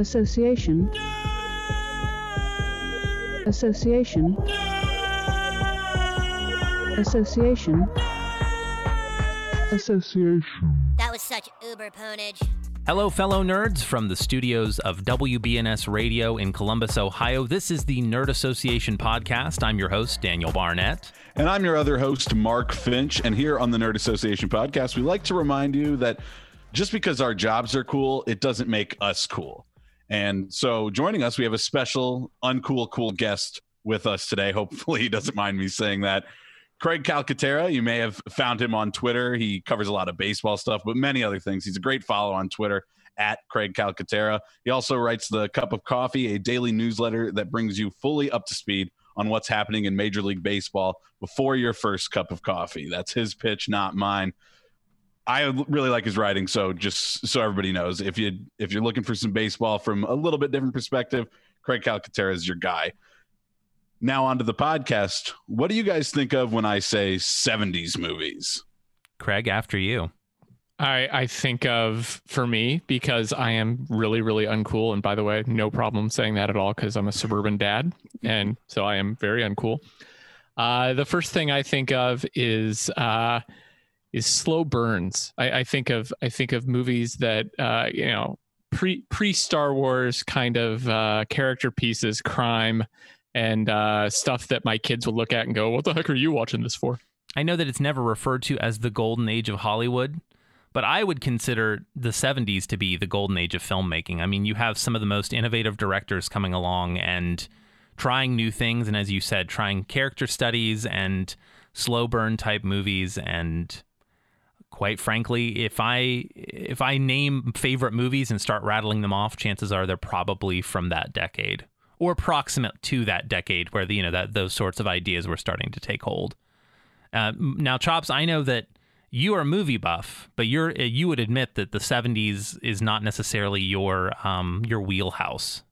Association. Association. Association. Association. That was such uber ponage. Hello, fellow nerds from the studios of WBNS Radio in Columbus, Ohio. This is the Nerd Association podcast. I'm your host, Daniel Barnett. And I'm your other host, Mark Finch. And here on the Nerd Association podcast, we like to remind you that just because our jobs are cool, it doesn't make us cool. And so joining us, we have a special, uncool, cool guest with us today. Hopefully, he doesn't mind me saying that. Craig Calcaterra, you may have found him on Twitter. He covers a lot of baseball stuff, but many other things. He's a great follow on Twitter at Craig Calcaterra. He also writes the Cup of Coffee, a daily newsletter that brings you fully up to speed on what's happening in Major League Baseball before your first cup of coffee. That's his pitch, not mine. I really like his writing, so just so everybody knows, if you if you're looking for some baseball from a little bit different perspective, Craig Calcaterra is your guy. Now onto the podcast. What do you guys think of when I say 70s movies? Craig, after you. I, I think of for me because I am really really uncool and by the way no problem saying that at all because I'm a suburban dad and so I am very uncool. Uh, the first thing I think of is uh, is slow burns. I, I, think of I think of movies that uh, you know pre pre Star Wars kind of uh, character pieces, crime, and uh, stuff that my kids will look at and go, "What the heck are you watching this for?" I know that it's never referred to as the golden age of Hollywood, but I would consider the 70s to be the golden age of filmmaking. I mean, you have some of the most innovative directors coming along and trying new things. And as you said, trying character studies and slow burn type movies. And quite frankly, if I if I name favorite movies and start rattling them off, chances are they're probably from that decade or proximate to that decade where the you know that those sorts of ideas were starting to take hold. Uh, now, Chops, I know that you are a movie buff, but you're you would admit that the 70s is not necessarily your um your wheelhouse.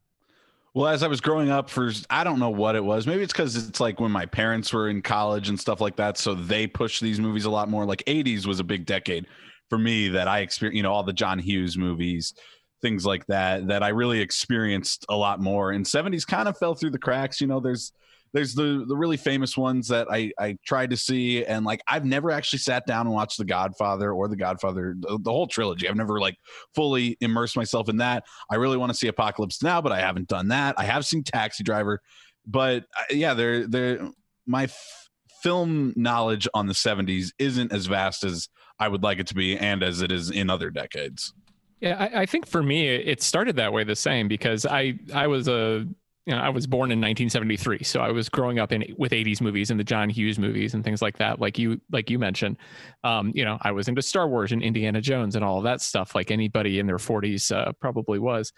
Well, as I was growing up, for I don't know what it was. Maybe it's because it's like when my parents were in college and stuff like that, so they pushed these movies a lot more. Like '80s was a big decade for me that I experienced. You know, all the John Hughes movies, things like that, that I really experienced a lot more. And '70s kind of fell through the cracks. You know, there's there's the the really famous ones that I I tried to see and like I've never actually sat down and watched The Godfather or The Godfather the, the whole trilogy. I've never like fully immersed myself in that. I really want to see Apocalypse Now, but I haven't done that. I have seen Taxi Driver, but uh, yeah, they're they're my f- film knowledge on the 70s isn't as vast as I would like it to be and as it is in other decades. Yeah, I, I, think for me it started that way the same because I I was a you know, I was born in 1973, so I was growing up in with 80s movies and the John Hughes movies and things like that. Like you, like you mentioned, um, you know, I was into Star Wars and Indiana Jones and all of that stuff. Like anybody in their 40s uh, probably was.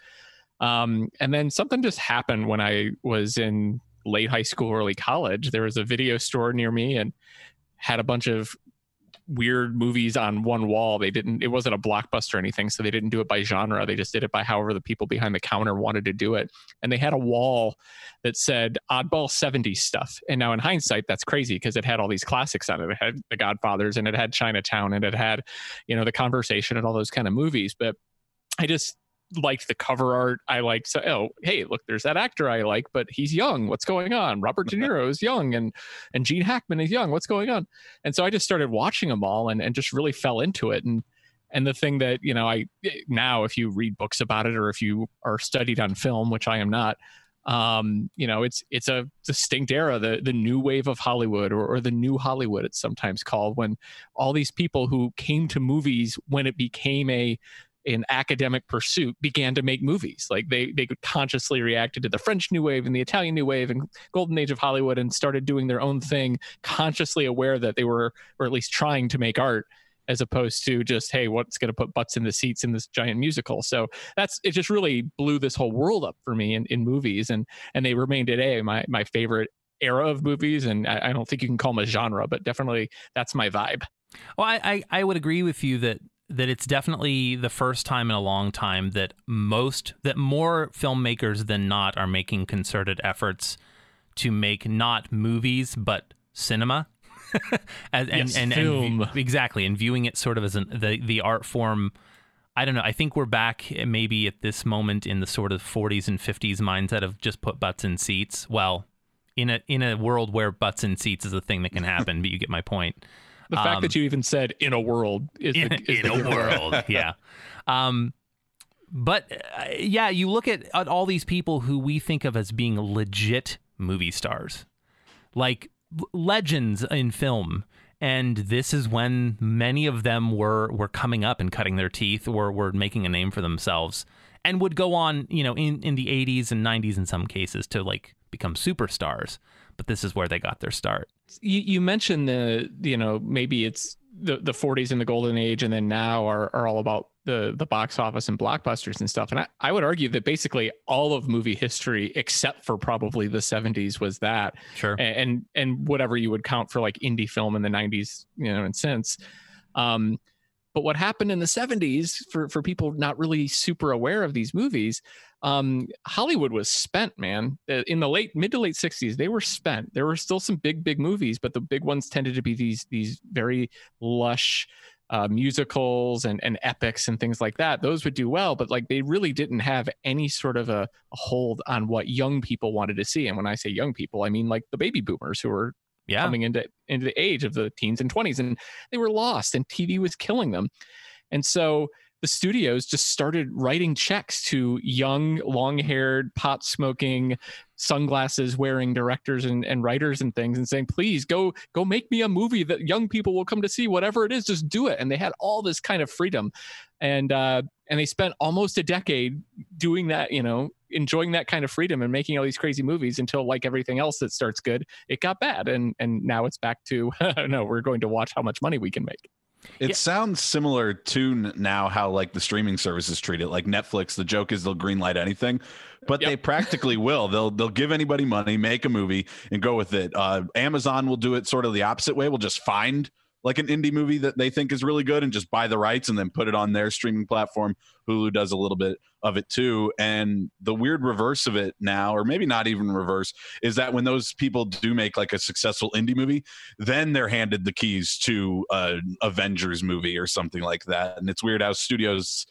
Um, and then something just happened when I was in late high school, early college. There was a video store near me and had a bunch of weird movies on one wall. They didn't, it wasn't a blockbuster or anything. So they didn't do it by genre. They just did it by however the people behind the counter wanted to do it. And they had a wall that said oddball 70s stuff. And now in hindsight, that's crazy because it had all these classics on it. It had The Godfathers and it had Chinatown and it had, you know, The Conversation and all those kind of movies. But I just liked the cover art. I liked so oh hey look there's that actor I like but he's young. What's going on? Robert De Niro is young and and Gene Hackman is young. What's going on? And so I just started watching them all and and just really fell into it and and the thing that you know I now if you read books about it or if you are studied on film which I am not um you know it's it's a distinct era the the new wave of hollywood or, or the new hollywood it's sometimes called when all these people who came to movies when it became a an academic pursuit began to make movies. Like they they consciously reacted to the french new wave and the italian new wave and golden age of hollywood and started doing their own thing consciously aware that they were or at least trying to make art as opposed to just hey what's going to put butts in the seats in this giant musical? So that's it just really blew this whole world up for me in, in movies and and they remain today my my favorite era of movies and I, I don't think you can call them a genre but definitely that's my vibe. Well I, I i would agree with you that that it's definitely the first time in a long time that most that more filmmakers than not are making concerted efforts to make not movies but cinema and, yes, and, and, film. and, exactly and viewing it sort of as an, the the art form I don't know. I think we're back eh, maybe at this moment in the sort of 40s and 50s mindset of just put butts in seats. Well, in a in a world where butts in seats is a thing that can happen, but you get my point. The fact Um, that you even said in a world is in, the, is in a world. yeah. Um, but uh, yeah, you look at, at all these people who we think of as being legit movie stars, like legends in film. And this is when many of them were were coming up and cutting their teeth, or were making a name for themselves, and would go on, you know, in in the 80s and 90s in some cases to like become superstars. But this is where they got their start. You, you mentioned the you know maybe it's the the 40s and the golden age and then now are, are all about the the box office and blockbusters and stuff. And I, I would argue that basically all of movie history except for probably the 70s was that. Sure. and and, and whatever you would count for like indie film in the 90s you know and since. Um but what happened in the 70s for for people not really super aware of these movies um hollywood was spent man Uh, in the late mid to late 60s they were spent there were still some big big movies but the big ones tended to be these these very lush uh, musicals and, and epics and things like that those would do well but like they really didn't have any sort of a, a hold on what young people wanted to see and when i say young people i mean like the baby boomers who were Yeah. coming into into the age of the teens and 20s and they were lost and TV was killing them. And so the studios just started writing checks to young, long-haired, pot smoking, sunglasses wearing directors and, and writers and things and saying, please go go make me a movie that young people will come to see, whatever it is, just do it. And they had all this kind of freedom. And uh and they spent almost a decade doing that, you know, enjoying that kind of freedom and making all these crazy movies until like everything else that starts good, it got bad. And and now it's back to no, we're going to watch how much money we can make. It Yeah. sounds similar to now how like the streaming services treat it. Like Netflix, the joke is they'll greenlight anything, but Yep. they practically will. They'll they'll give anybody money, make a movie, and go with it. Uh, Amazon will do it sort of the opposite way. We'll just find like an indie movie that they think is really good and just buy the rights and then put it on their streaming platform. Hulu does a little bit of it too. And the weird reverse of it now, or maybe not even reverse, is that when those people do make like a successful indie movie, then they're handed the keys to an Avengers movie or something like that. And it's weird how studios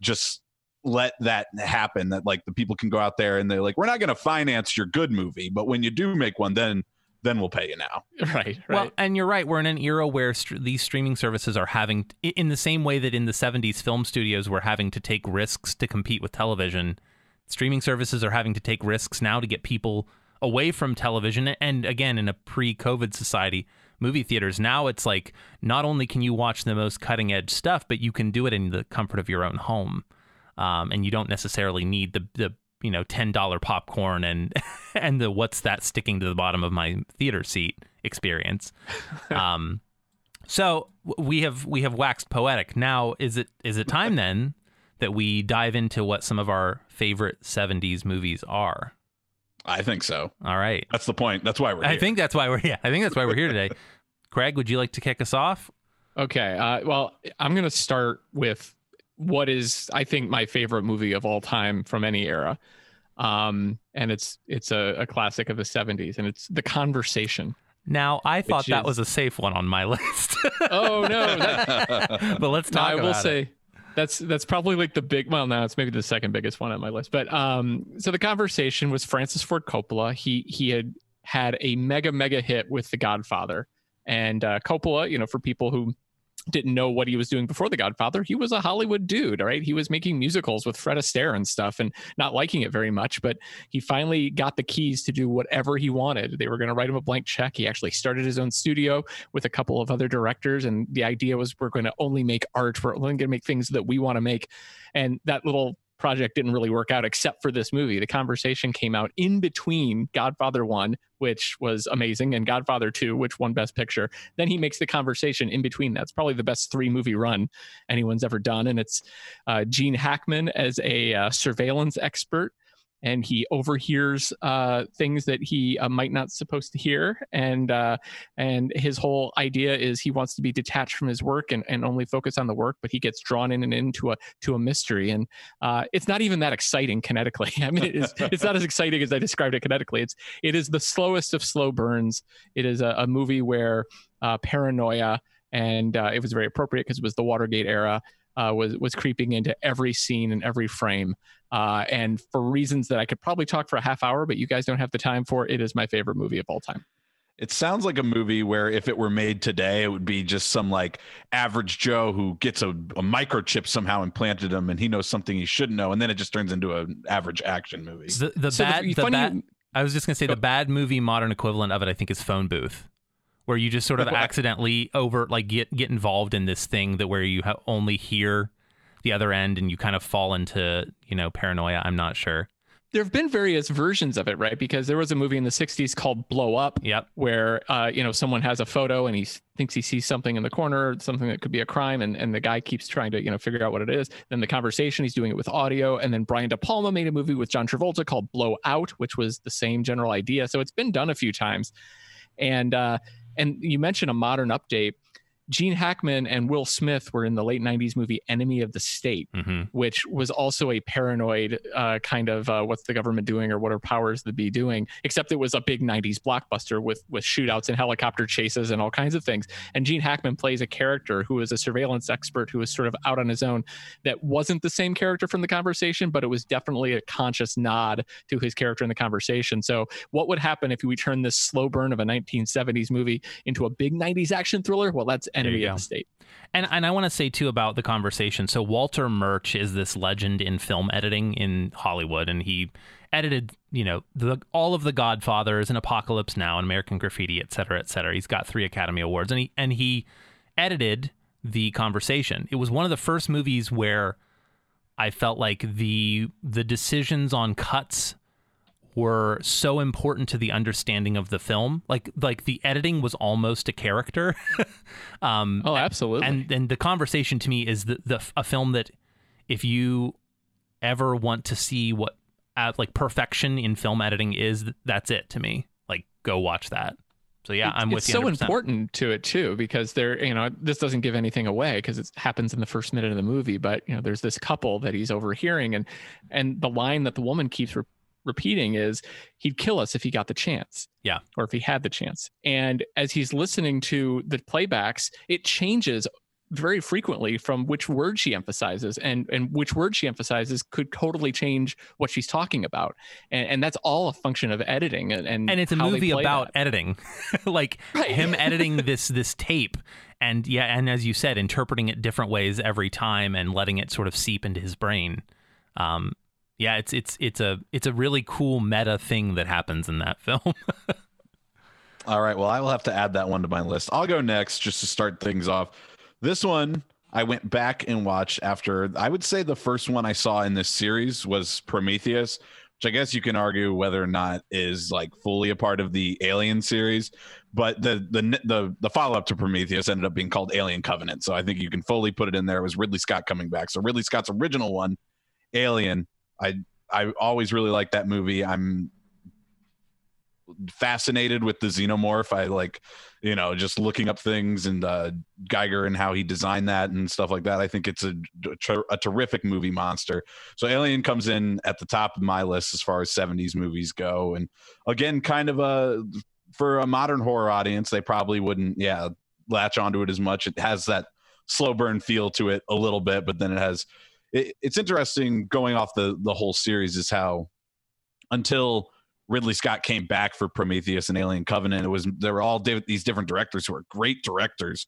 just let that happen that like the people can go out there and they're like we're not going to finance your good movie but when you do make one then then we'll pay you now Right, right. Well, and you're right. We're in an era where st- these streaming services are having, in the same way that in the 70s film studios were having to take risks to compete with television, streaming services are having to take risks now to get people away from television. And again, in a pre COVID society, movie theaters, now it's like not only can you watch the most cutting edge stuff, but you can do it in the comfort of your own home. Um, and you don't necessarily need the, the you know ten dollar popcorn and and the what's that sticking to the bottom of my theater seat experience. Um, so we have we have waxed poetic. Now is it is it time then that we dive into what some of our favorite '70s movies are? i think so All right, that's the point that's why we're I here. think that's why we're yeah. I think that's why we're here today. Craig, would you like to kick us off? Okay. Uh, well, I'm going to start with what is, I think, my favorite movie of all time from any era. Um, and it's it's a, a classic of the 70s, and it's The Conversation. Now, I thought that is- was a safe one on my list, Oh no! That, but let's no, talk I will it. say that's that's probably like the big. Well, no, it's maybe the second biggest one on my list. But um, so the conversation was Francis Ford Coppola. He he had had a mega mega hit with The Godfather, and uh, Coppola, you know, for people who didn't know what he was doing before The Godfather, he was a Hollywood dude, right? He was making musicals with Fred Astaire and stuff and not liking it very much, but he finally got the keys to do whatever he wanted. They were going to write him a blank check. He actually started his own studio with a couple of other directors, and the idea was we're going to only make art, we're only going to make things that we want to make. And that little project didn't really work out except for this movie. The conversation came out in between Godfather 1, which was amazing, and Godfather 2, which won Best Picture. Then he makes the conversation in between. That's probably the best three movie run anyone's ever done. And it's uh, Gene Hackman as a uh, surveillance expert. And he overhears uh, things that he uh, might not supposed to hear, and uh, and his whole idea is he wants to be detached from his work and, and only focus on the work, but he gets drawn in and into a to a mystery, and uh, it's not even that exciting kinetically. I mean, it is, it's not as exciting as I described it kinetically. It's it is the slowest of slow burns. It is a, a movie where uh, paranoia and uh, it was very appropriate because it was the Watergate era. uh, was was creeping into every scene and every frame. Uh, and for reasons that I could probably talk for a half hour, but you guys don't have the time for, it is my favorite movie of all time. It sounds like a movie where if it were made today, it would be just some like average Joe who gets a, a microchip somehow implanted him and he knows something he shouldn't know. And then it just turns into an average action movie. The, the So bad, the, funny- bad. I was just gonna say the bad movie modern equivalent of it. I think is Phone Booth, where you just sort of accidentally over like get get involved in this thing that where you ha- only hear the other end and you kind of fall into you know paranoia. I'm not sure. There have been various versions of it, right? Because there was a movie in the 60s called Blow Up, Yep. where uh, you know someone has a photo and he thinks he sees something in the corner, something that could be a crime, and, and the guy keeps trying to you know figure out what it is. Then the conversation, he's doing it with audio, and then Brian De Palma made a movie with John Travolta called Blow Out, which was the same general idea. So it's been done a few times, and uh, and you mentioned a modern update. Gene Hackman and Will Smith were in the late 90s movie Enemy of the State hmm which was also a paranoid uh, kind of uh, what's the government doing or what are powers that be doing except it was a big 90s blockbuster with with shootouts and helicopter chases and all kinds of things. And gene hackman plays a character who is a surveillance expert who is sort of out on his own that wasn't the same character from the conversation but it was definitely a conscious nod to his character in the conversation. So what would happen if we turn this slow burn of a 1970s movie into a big 90s action thriller? Well that's enemy of the state And and I want to say too about the conversation. So Walter Murch is this legend in film editing in Hollywood, and he edited you know the all of the Godfathers and Apocalypse Now and American Graffiti, et cetera, et cetera. He's got three Academy Awards, and he and he edited the conversation. It was one of the first movies where I felt like the the decisions on cuts were so important to the understanding of the film. Like like the editing was almost a character. um, oh absolutely and and the conversation to me is the, the a film that if you ever want to see what uh, like perfection in film editing is that's it to me like go watch that so yeah i'm with it's you It's so important to it too because there you know this doesn't give anything away because it happens in the first minute of the movie but you know there's this couple that he's overhearing and and the line that the woman keeps re- repeating is he'd kill us if he got the chance Yeah. or if he had the chance and as he's listening to the playbacks it changes very frequently from which word she emphasizes and and which word she emphasizes could totally change what she's talking about and, and that's all a function of editing and and, and it's a movie about that. editing like Right. him editing this this tape and yeah and as you said interpreting it different ways every time and letting it sort of seep into his brain um yeah it's it's it's a it's a really cool meta thing that happens in that film All right. Well, I will have to add that one to my list. I'll go next just to start things off. This one I went back and watched after I would say the first one I saw in this series was Prometheus, which I guess you can argue whether or not is like fully a part of the Alien series, but the the the the follow up to Prometheus ended up being called Alien Covenant. So I think you can fully put it in there. It was Ridley Scott coming back. So Ridley Scott's original one, Alien. I I always really like that movie. I'm fascinated with the xenomorph. I like, you know, just looking up things and uh, Giger and how he designed that and stuff like that. I think it's a, a terrific movie monster. So Alien comes in at the top of my list as far as 70s movies go. And again, kind of a, for a modern horror audience, they probably wouldn't, yeah, latch onto it as much. It has that slow burn feel to it a little bit, but then it has, it, it's interesting going off the, the whole series is how until Ridley Scott came back for Prometheus and Alien Covenant. It was there were all di- these different directors who are great directors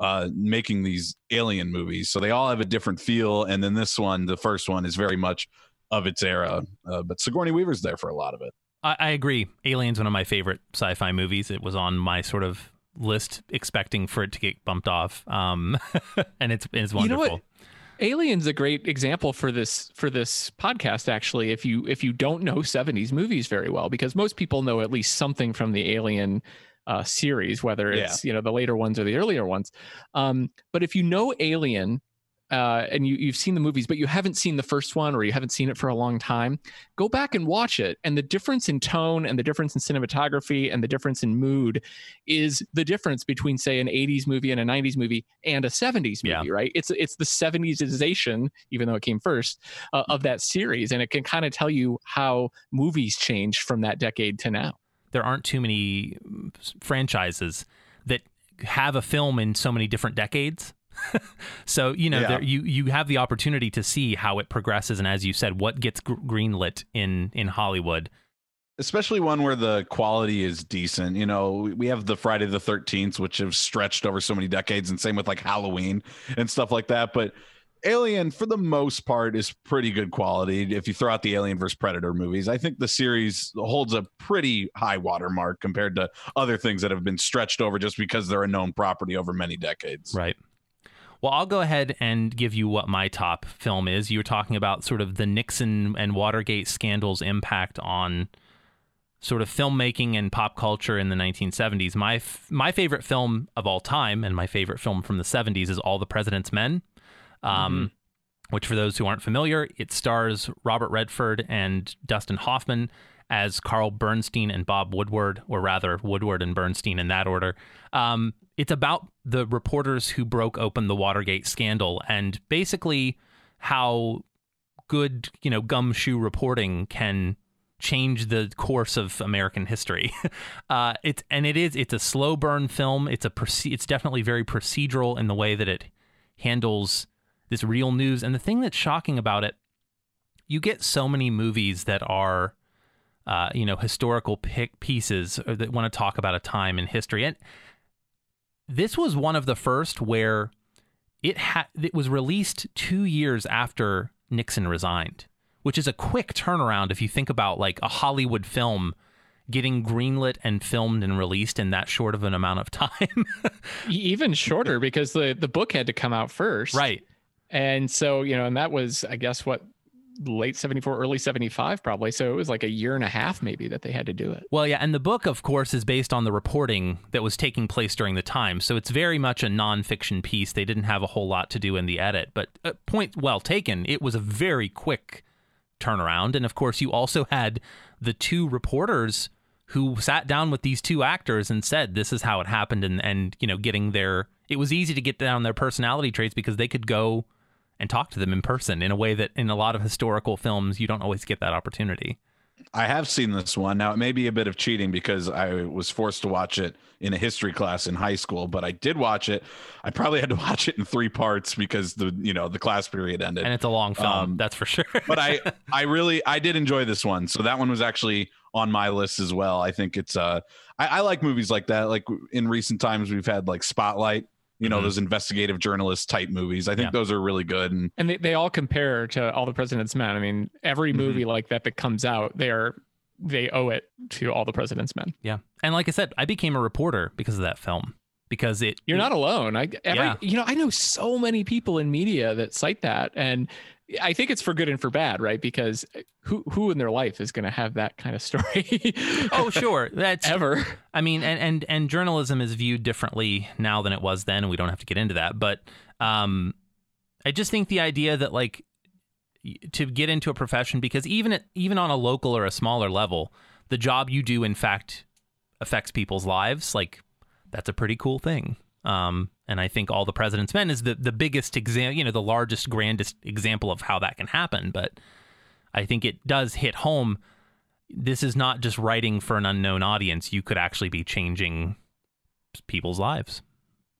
uh, making these alien movies. So they all have a different feel. And then this one, the first one, is very much of its era. Uh, but Sigourney Weaver's there for a lot of it. I, I agree. Alien's one of my favorite sci-fi movies. It was on my sort of list, expecting for it to get bumped off. Um, and it's it's You know wonderful. what? Alien's a great example for this for this podcast actually if you if you don't know 70s movies very well because most people know at least something from the Alien uh, series whether it's you know the later ones or the earlier ones. Um, but if you know Alien uh, and you, you've seen the movies, but you haven't seen the first one or you haven't seen it for a long time, go back and watch it. And the difference in tone and the difference in cinematography and the difference in mood is the difference between, say, an 80s movie and a 90s movie and a 70s movie, Yeah. right? It's it's the 70sization, even though it came first, uh, of that series. And it can kind of tell you how movies changed from that decade to now. there aren't too many mm, franchises that have a film in so many different decades. so you know Yeah. there, you you have the opportunity to see how it progresses, and as you said, what gets gr- greenlit in in Hollywood. especially one where the quality is decent. You know, we have the Friday the 13th, which have stretched over so many decades, and same with like Halloween and stuff like that. But Alien, for the most part, is pretty good quality. If you throw out the Alien versus Predator movies, I think the series holds a pretty high watermark compared to other things that have been stretched over just because they're a known property over many decades. Right. Well, I'll go ahead and give you what my top film is. You were talking about sort of the Nixon and Watergate scandals' impact on sort of filmmaking and pop culture in the 1970s. My f- my favorite film of all time and my favorite film from the 70s is All the President's Men. Um, Which, for those who aren't familiar, it stars Robert Redford and Dustin Hoffman as Carl Bernstein and Bob Woodward, or rather Woodward and Bernstein in that order. Um, it's about the reporters who broke open the Watergate scandal and basically how good, you know, gumshoe reporting can change the course of American history. uh, it's and it is it's a slow burn film. It's a it's definitely very procedural in the way that it handles this real news. And the thing that's shocking about it, you get so many movies that are, uh, you know, historical pic- pieces that want to talk about a time in history. And this was one of the first where it had it was released two years after Nixon resigned, which is a quick turnaround if you think about like a Hollywood film getting greenlit and filmed and released in that short of an amount of time. Even shorter because the the book had to come out first right. and so you know and that was i guess what late 74 early 75 probably so it was like a year and a half maybe that they had to do it Well, yeah, and the book, of course, is based on the reporting that was taking place during the time. So it's very much a nonfiction piece. They didn't have a whole lot to do in the edit, but uh, point well taken. It was a very quick turnaround, and of course, you also had the two reporters who sat down with these two actors and said, "This is how it happened," and and you know, getting their. It was easy to get down their personality traits because they could go and talk to them in person in a way that in a lot of historical films you don't always get that opportunity. I have seen this one. Now, it may be a bit of cheating because I was forced to watch it in a history class in high school, but I did watch it. I probably had to watch it in three parts because the, you know, the class period ended. And it's a long film, Um, that's for sure. but I I really I did enjoy this one. So that one was actually on my list as well. I think it's uh I, I like movies like that. Like in recent times we've had like Spotlight, you know, Mhm. those investigative journalist type movies. I think Yeah. those are really good. And and they, they all compare to all the president's men i mean every Mm-hmm. movie like that that comes out they are they owe it to all the president's men Yeah. And like I said, I became a reporter because of that film. Because it you're not alone i every Yeah. you know i know so many people in media that cite that and i think it's for good and for bad right because who who in their life is going to have that kind of story Oh, sure. That's ever I mean, and, and and journalism is viewed differently now than it was then, and we don't have to get into that. But um I just think the idea that like to get into a profession because even at, even on a local or a smaller level, the job you do in fact affects people's lives. Like that's a pretty cool thing. Um, and I think all the President's Men is the the biggest example, you know, the largest, grandest example of how that can happen. But I think it does hit home. This is not just writing for an unknown audience. You could actually be changing people's lives.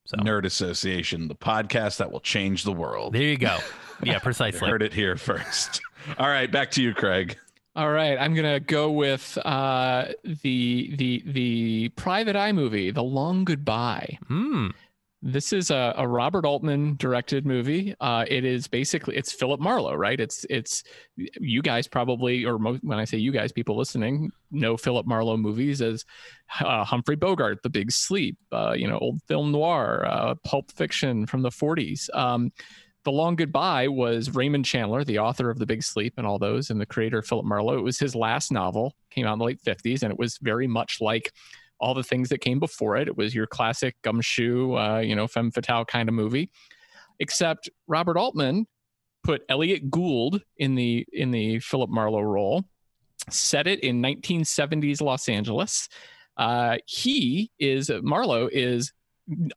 So Nerd Association, the podcast that will change the world. there you go. Yeah, You precisely. heard it here first. All right, back to you, Craig. All right, I'm gonna go with uh, the the the private eye movie, The Long Goodbye. Hmm. This is a, a Robert Altman directed movie. Uh, it is basically it's Philip Marlowe, right? It's it's you guys probably, or when I say you guys, people listening know Philip Marlowe movies as uh, Humphrey Bogart, The Big Sleep, uh, you know, old film noir, uh, Pulp Fiction from the 40s. Um, the Long Goodbye was Raymond Chandler, the author of The Big Sleep and all those, and the creator Philip Marlowe. It was his last novel, came out in the late 50s, and it was very much like all the things that came before it. It was your classic gumshoe, uh, you know, femme fatale kind of movie. Except Robert Altman put Elliot Gould in the in the Philip Marlowe role, set it in 1970s Los Angeles. Uh, he is Marlowe is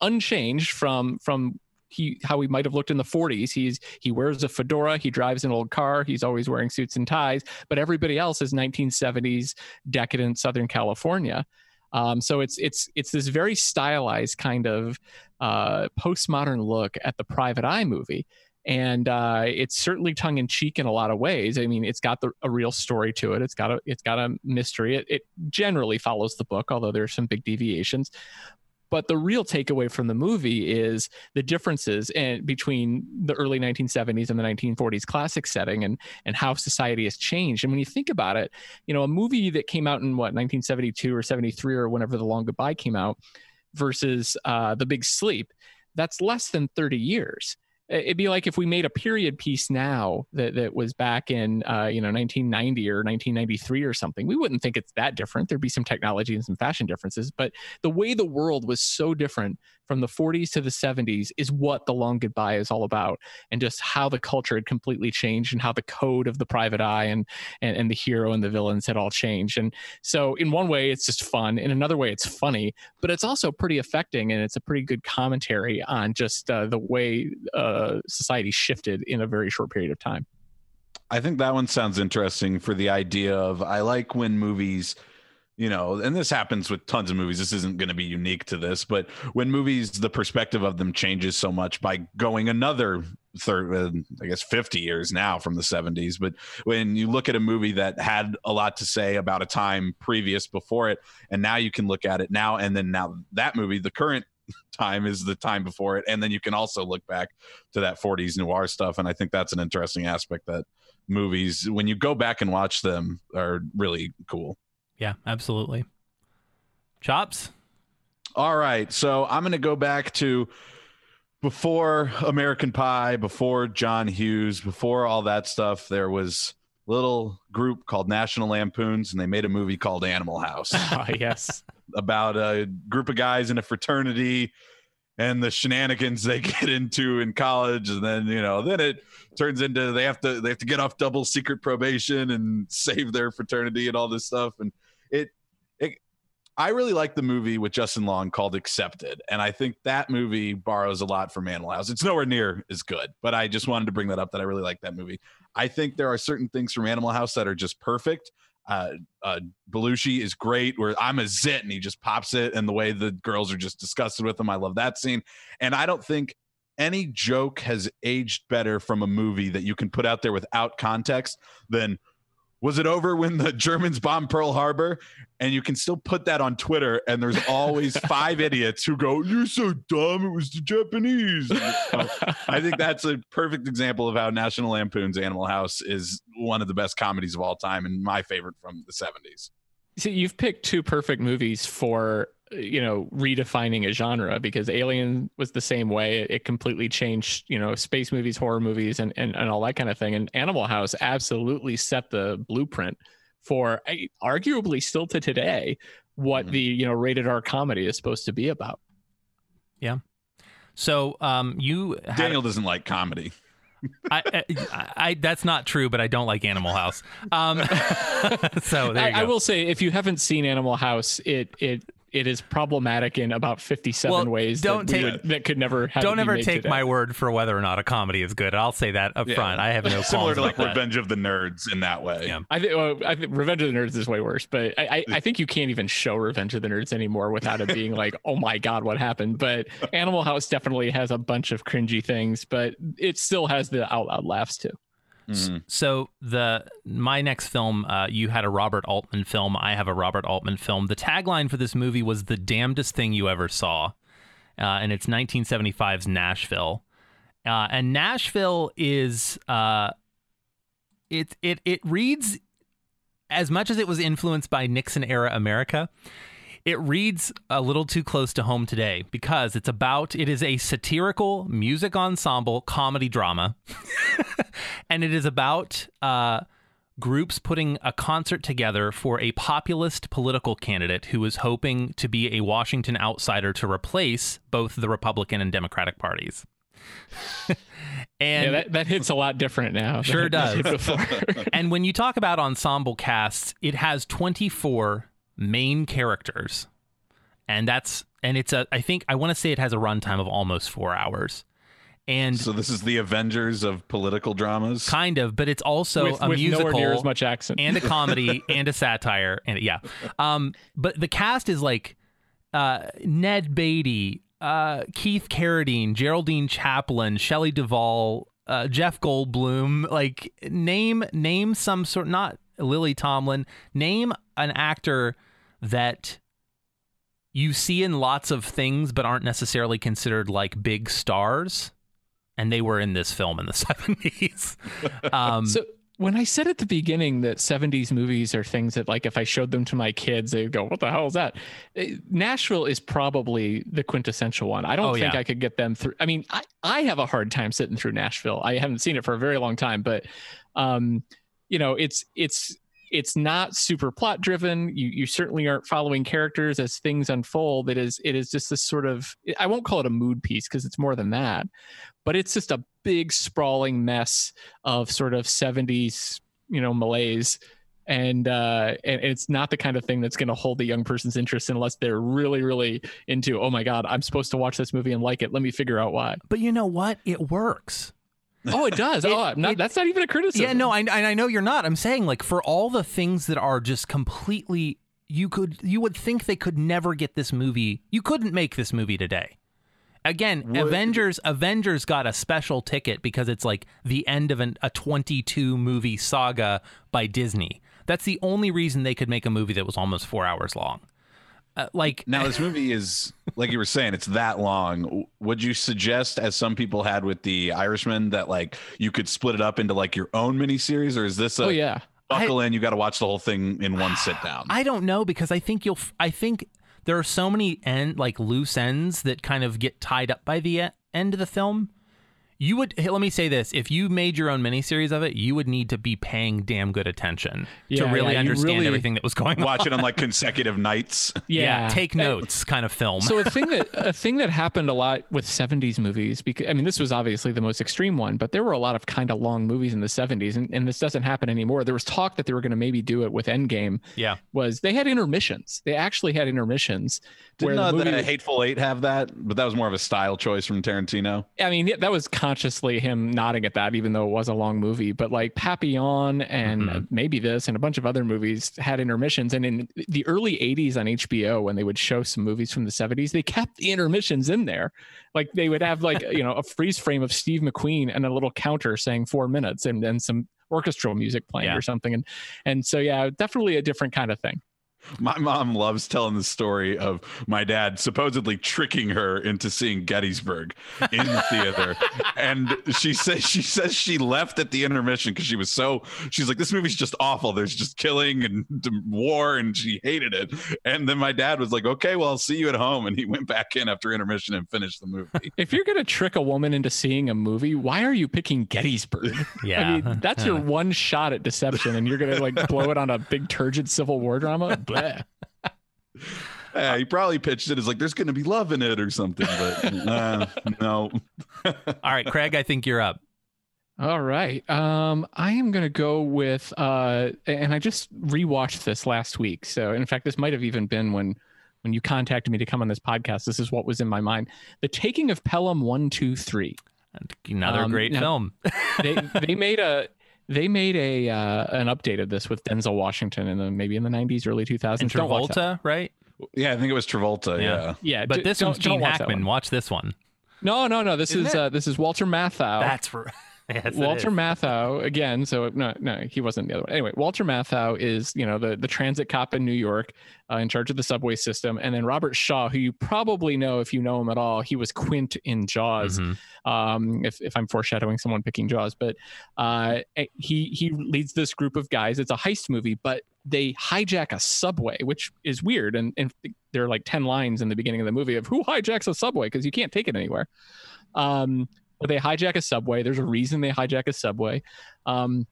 unchanged from from he how he might have looked in the 40s. He's he wears a fedora, he drives an old car, he's always wearing suits and ties, but everybody else is 1970s decadent Southern California. Um, so it's it's it's this very stylized kind of uh, postmodern look at the private eye movie. And uh, it's certainly tongue in cheek in a lot of ways. I mean, it's got the, a real story to it. It's got a it's got a mystery. It, it generally follows the book, although there's some big deviations. But the real takeaway from the movie is the differences in, between the early 1970s and the 1940s classic setting and, and how society has changed. And when you think about it, you know, a movie that came out in what, 1972 or 73 or whenever The Long Goodbye came out versus uh, The Big Sleep, that's less than 30 years it'd be like if we made a period piece now that, that was back in uh, you know 1990 or 1993 or something. We wouldn't think it's that different. There'd be some technology and some fashion differences but the way the world was so different from the 40s to the 70s is what the long goodbye is all about and just how the culture had completely changed and how the code of the private eye and and, and the hero and the villains had all changed. And so in one way it's just fun. In another way it's funny but it's also pretty affecting and it's a pretty good commentary on just uh, the way uh, uh, society shifted in a very short period of time. I think that one sounds interesting for the idea of I like when movies, you know, and this happens with tons of movies. This isn't going to be unique to this, but when movies, the perspective of them changes so much by going another third, uh, I guess, 50 years now from the 70s. But when you look at a movie that had a lot to say about a time previous before it, and now you can look at it now, and then now that movie, the current time is the time before it. And then you can also look back to that 40s noir stuff. And i think that's an interesting aspect that movies when you go back and watch them are really cool. Yeah absolutely. Chops? All right. So i'm going to go back to before american pie before john hughes before all that stuff there was little group called national lampoons and they made a movie called animal house. Oh, yes. About a group of guys in a fraternity and the shenanigans they get into in college. And then you know then it turns into they have to they have to get off double secret probation and save their fraternity and all this stuff. And it it I really like the movie with Justin Long called Accepted. And I think that movie borrows a lot from Animal House. It's nowhere near as good, but I just wanted to bring that up that I really like that movie. I think there are certain things from Animal House that are just perfect uh, uh, Belushi is great. Where I'm a zit and he just pops it, and the way the girls are just disgusted with him. I love that scene. And I don't think any joke has aged better from a movie that you can put out there without context than was it over when the Germans bombed Pearl Harbor? And you can still put that on Twitter, and there's always five idiots who go, You're so dumb. It was the Japanese. Uh, I think that's a perfect example of how National Lampoon's Animal House is one of the best comedies of all time and my favorite from the 70s. See, you've picked two perfect movies for you know redefining a genre because alien was the same way. It completely changed you know space movies horror movies and, and, and all that kind of thing. And animal house absolutely set the blueprint for arguably still to today what mm-hmm. the you know rated r comedy is supposed to be about. Yeah. So um you daniel doesn't like comedy. I, I, I, that's not true, but I don't like Animal House. Um, so I, I, will say, if you haven't seen Animal House, it it it is problematic in about 57 well, ways don't that, take, would, that could never happen. don't ever take today. my word for whether or not a comedy is good i'll say that up yeah. front i have no similar to like that. revenge of the nerds in that way yeah. i think well, i think revenge of the nerds is way worse but I, I, I think you can't even show revenge of the nerds anymore without it being like oh my god what happened but animal house definitely has a bunch of cringy things but it still has the out loud laughs too Mm-hmm. So the my next film, uh, you had a Robert Altman film. I have a Robert Altman film. The tagline for this movie was "The damnedest thing you ever saw," uh, and it's 1975's Nashville. Uh, and Nashville is uh, it it it reads as much as it was influenced by Nixon era America it reads a little too close to home today because it's about it is a satirical music ensemble comedy drama. And it is about uh, groups putting a concert together for a populist political candidate who is hoping to be a washington outsider to replace both the republican and democratic parties. And yeah, that, that hits a lot different now sure does. and when you talk about ensemble casts it has 24 main characters, and that's and it's a I think I want to say it has a runtime of almost four hours, and So this is the Avengers of political dramas. kind of, but it's also with, a with musical near as much accent. and a comedy and a satire and yeah. Um, but the cast is like uh, Ned Beatty, uh, Keith Carradine, Geraldine Chaplin, Shelley Duvall, uh, Jeff Goldblum. Like name name some sort not Lily Tomlin. Name an actor that you see in lots of things but aren't necessarily considered like big stars. And they were in this film in the 70s. Um, so when I said at the beginning that 70s movies are things that like if I showed them to my kids, they'd go, What the hell is that? Eh, Nashville is probably the quintessential one. I don't Oh, think yeah. I could get them through. I mean, I, I have a hard time sitting through Nashville. I haven't seen it for a very long time, but um, you know, it's it's it's not super plot driven. You you certainly aren't following characters as things unfold. It is it is just this sort of I won't call it a mood piece because it's more than that, but it's just a big sprawling mess of sort of 70s you know malaise and uh and it's not the kind of thing that's going to hold the young person's interest unless they're really really into oh my god i'm supposed to watch this movie and like it let me figure out why but you know what? It works. Oh it does oh not, it- that's not even a criticism Yeah, no, I, I know you're not. I'm saying like for all the things that are just completely, you could, you would think they could never get this movie. You couldn't make this movie today. Again, Would- Avengers, Avengers got a special ticket because it's like the end of an, a 22 movie saga by Disney. That's the only reason they could make a movie that was almost four hours long. Uh, like Now this movie is like you were saying, it's that long. Would you suggest, as some people had with the Irishman, that like you could split it up into like your own miniseries, or is this a oh yeah buckle in? You got to watch the whole thing in one sit down. I don't know because I think you'll. I think there are so many end like loose ends that kind of get tied up by the end of the film. You would hey, let me say this: if you made your own miniseries of it, you would need to be paying damn good attention Yeah, to really yeah, understand really- everything that was going on. Watch it on like consecutive nights. yeah, take Uh, notes, kind of film. so a thing that a thing that happened a lot with 70s movies because i mean this was obviously the most extreme one but there were a lot of kind of long movies in the 70s and, and this doesn't happen anymore there was talk that they were going to maybe do it with endgame yeah, was they had intermissions they actually had intermissions Didn't uh, the the Hateful Eight have that? But that was more of a style choice from Tarantino. I mean, that was consciously him nodding at that, even though it was a long movie. But like Papillon and Mhm. maybe this and a bunch of other movies had intermissions. And in the early 80s on HBO, when they would show some movies from the 70s, they kept the intermissions in there. Like they would have like, you know, a freeze frame of Steve McQueen and a little counter saying four minutes and then some orchestral music playing Yeah. or something. And and so yeah, definitely a different kind of thing. My mom loves telling the story of my dad supposedly tricking her into seeing Gettysburg in the theater. and she says she says she left at the intermission because she was so she's like, This movie's just awful. There's just killing and war, and she hated it. And then my dad was like, Okay, well, I'll see you at home. And he went back in after intermission and finished the movie. If you're gonna trick a woman into seeing a movie, why are you picking Gettysburg? yeah. I mean, that's your one shot at deception, and you're gonna like blow it on a big turgid Civil War drama. Bleh. Yeah, he probably pitched it as like there's gonna be love in it or something, but uh, no. All right, Craig, I think you're up. All right, um, I am gonna go with, uh, and I just rewatched this last week. So, in fact, this might have even been when when you contacted me to come on this podcast. This is what was in my mind: The Taking of Pelham One, Two, Three. Another Um, great now- film. They they made a. They made a uh, an update of this with Denzel Washington in the maybe in the 90s, early 2000s. And Don't watch that. Travolta, right? Yeah, I think it was Travolta. Yeah. Yeah. Yeah, But d- this don't- one's don't Gene watch Hackman. one. Watch this one. No, no, no. This Isn't is uh, this is Walter Matthau. That's for yes, Walter. Matthau again. So no, no, he wasn't the other one. Anyway, Walter Matthau is you know the the transit cop in New York, uh, in charge of the subway system, and then Robert Shaw, who you probably know if you know him at all. He was Quint in Jaws. Mhm. Um, if if I'm foreshadowing someone picking Jaws, but uh, he he leads this group of guys. It's a heist movie, but they hijack a subway, which is weird. And and there are like ten lines in the beginning of the movie of who hijacks a subway because you can't take it anywhere. Um, but they hijack a subway. There's a reason they hijack a subway. Um,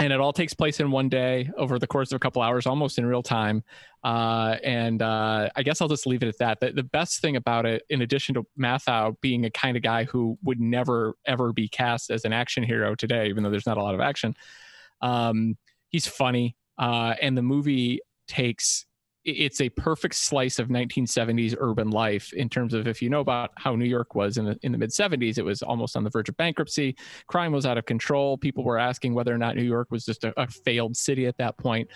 and it all takes place in one day over the course of a couple hours, almost in real time. Uh, and uh, I guess I'll just leave it at that. The, the best thing about it, in addition to Matthau being a kind of guy who would never, ever be cast as an action hero today, even though there's not a lot of action, um, he's funny. Uh, and the movie takes it's a perfect slice of 1970s urban life in terms of if you know about how New York was in the in the mid 70s, it was almost on the verge of bankruptcy. Crime was out of control. People were asking whether or not New York was just a, a failed city at that point.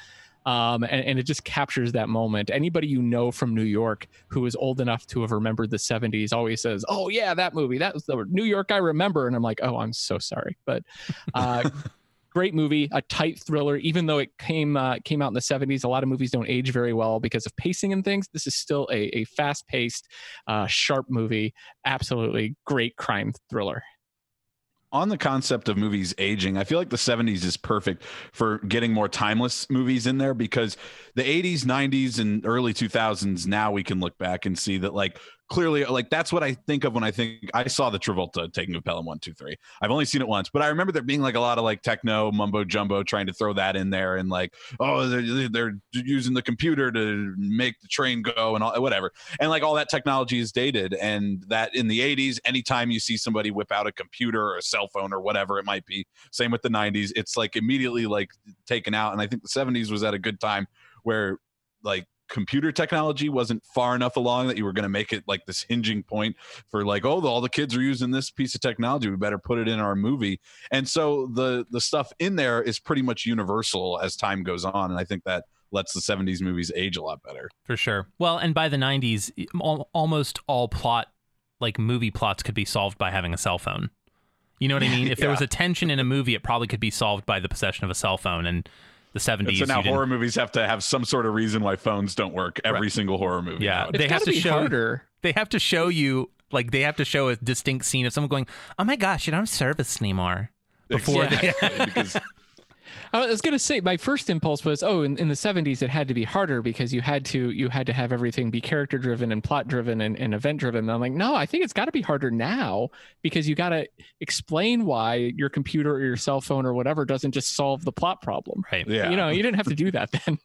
Um, and, and it just captures that moment. Anybody you know from New York who is old enough to have remembered the 70s always says, "Oh yeah, that movie. That was the New York I remember." And I'm like, "Oh, I'm so sorry." But uh, great movie, a tight thriller. Even though it came uh, came out in the 70s, a lot of movies don't age very well because of pacing and things. This is still a, a fast paced, uh, sharp movie. Absolutely great crime thriller. on the concept of movies aging, I feel like the 70s is perfect for getting more timeless movies in there because the 80s, 90s, and early 2000s, now we can look back and see that, like, clearly, like, that's what I think of when I think I saw the Travolta taking of Pelham 123. I've only seen it once, but I remember there being like a lot of like techno mumbo jumbo trying to throw that in there and like, oh, they're, they're using the computer to make the train go and all, whatever. And like all that technology is dated. And that in the 80s, anytime you see somebody whip out a computer or a cell phone or whatever it might be, same with the 90s, it's like immediately like taken out. And I think the 70s was at a good time where like computer technology wasn't far enough along that you were going to make it like this hinging point for like oh all the kids are using this piece of technology we better put it in our movie and so the the stuff in there is pretty much universal as time goes on and i think that lets the 70s movies age a lot better for sure. Well, and by the 90s, al- almost all plot, like movie plots, could be solved by having a cell phone. You know what I mean? If there was a tension in a movie, it probably could be solved by the possession of a cell phone. And the 70s, and so now didn't- horror movies have to have some sort of reason why phones don't work every Right. single horror movie Yeah. nowadays. They have gotta be show- harder. they have to show you, like, they have to show a distinct scene of someone going, "Oh my gosh, you don't have service anymore." Before they- because I was gonna say my first impulse was, oh, in, in the '70s it had to be harder because you had to you had to have everything be character driven and plot driven and, and event driven. And I'm like, no, I think it's got to be harder now because you got to explain why your computer or your cell phone or whatever doesn't just solve the plot problem. right. yeah You know, you didn't have to do that then.